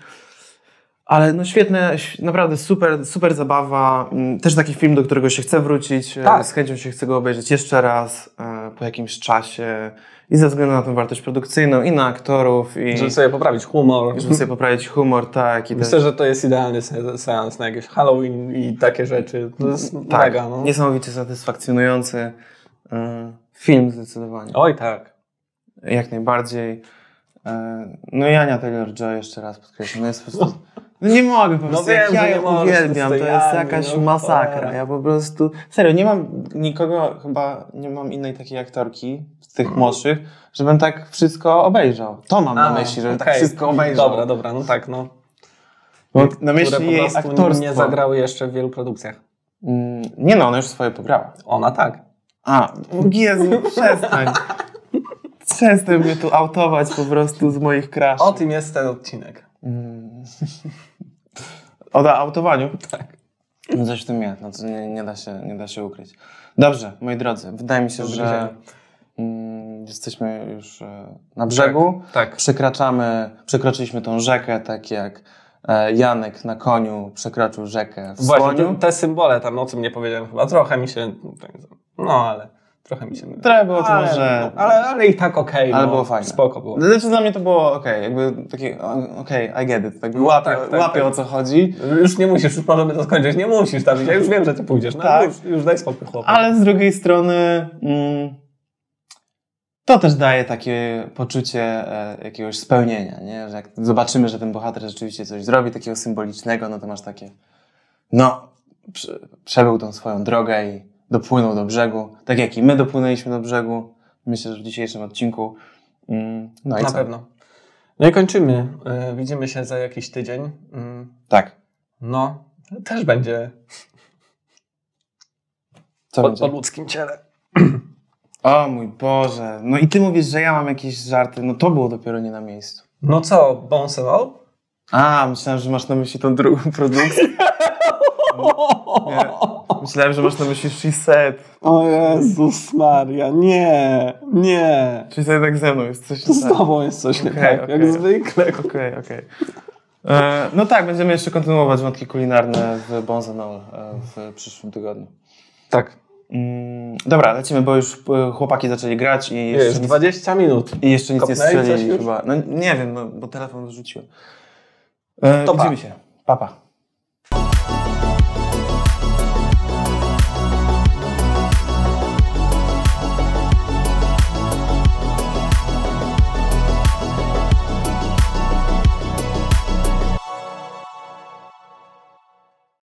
Ale no świetne, naprawdę super, super zabawa. Mm, Też taki film, do którego się chce wrócić. e, Tak. Z chęcią się chce go obejrzeć jeszcze raz e, po jakimś czasie. I ze względu na tą wartość produkcyjną, i na aktorów, i Żeby sobie poprawić humor. żeby sobie poprawić humor, tak. I też, Myślę, że to jest idealny se- seans na jakieś Halloween i takie rzeczy. To jest tak, mega, no. niesamowicie satysfakcjonujący e, film zdecydowanie. Oj, tak. Jak najbardziej. No i Ania Taylor-Joy jeszcze raz podkreślam. No jest po prostu... No nie mogę po prostu. wiem, jak ja nie ją uwielbiam. to jest jakaś no masakra. cholera. Ja po prostu... Serio, nie mam nikogo, chyba nie mam innej takiej aktorki z tych młodszych, żebym tak wszystko obejrzał. To mam na A, myśli, żebym tak okej. wszystko obejrzał. Dobra, dobra, no tak, no. Bo na myśli jej aktorstwo. nie zagrały jeszcze w wielu produkcjach. Mm, Nie no, ona już swoje pograła. Ona tak. A, Jezu, przestań. Przestań mnie tu autować po prostu z moich kraszy. O tym jest ten odcinek. Mm. O autowaniu? Tak. No coś w tym jest, no to nie, nie, da się, nie da się ukryć. Dobrze, moi drodzy, wydaje mi się, że mm, jesteśmy już e, na brzegu. Tak. Przekraczamy, przekroczyliśmy tą rzekę, tak jak e, Janek na koniu przekroczył rzekę w Właśnie, słoniu. te, te symbole tam, o tym nie powiedziałem chyba. Trochę mi się... No, ale... Trochę mi się... Trochę było to ale, może- no, ale, ale i tak okej. Ale no, było fajne. Spoko było. Znaczy dla mnie to było okej, jakby taki okej, I get it, jakby łapię, tak, tak, łapię tak. o co chodzi. Już nie musisz, już możemy to skończyć. Nie musisz tam. Ja już wiem, że ty pójdziesz. No Tak. już, już daj spokój chłopak. Ale z drugiej strony mm, to też daje takie poczucie e, jakiegoś spełnienia, nie? Że jak zobaczymy, że ten bohater rzeczywiście coś zrobi takiego symbolicznego, no to masz takie no, prze, przebył tą swoją drogę i dopłynął do brzegu, tak jak i my dopłynęliśmy do brzegu, myślę, że w dzisiejszym odcinku. Mm, no i Na co? pewno. No i kończymy. Y, Widzimy się za jakiś tydzień. Mm, Tak. No, też będzie Co po, będzie? po ludzkim ciele. O mój Boże, no i ty mówisz, że ja mam jakieś żarty, no to było dopiero nie na miejscu. No co, Bonsenol? A, myślałem, że masz na myśli tą drugą produkcję. Nie. Myślałem, że masz na myśli She Said. O Jezus Maria, nie, nie. She Said tak ze mną jest coś To nie z tak. tobą jest coś nie Okej, tak, okej. jak zwykle. Okej, okej. E, No tak, będziemy jeszcze kontynuować wątki kulinarne w Bonzenol e, w przyszłym tygodniu. Tak, Mm, Dobra, lecimy, bo już e, chłopaki zaczęli grać i jeszcze, jest nic, 20 minut. i jeszcze nic nie Kopnęli coś strzelili już? chyba. No nie wiem, no, bo telefon wrzuciłem. E, To pa. widzimy się. Papa. Pa.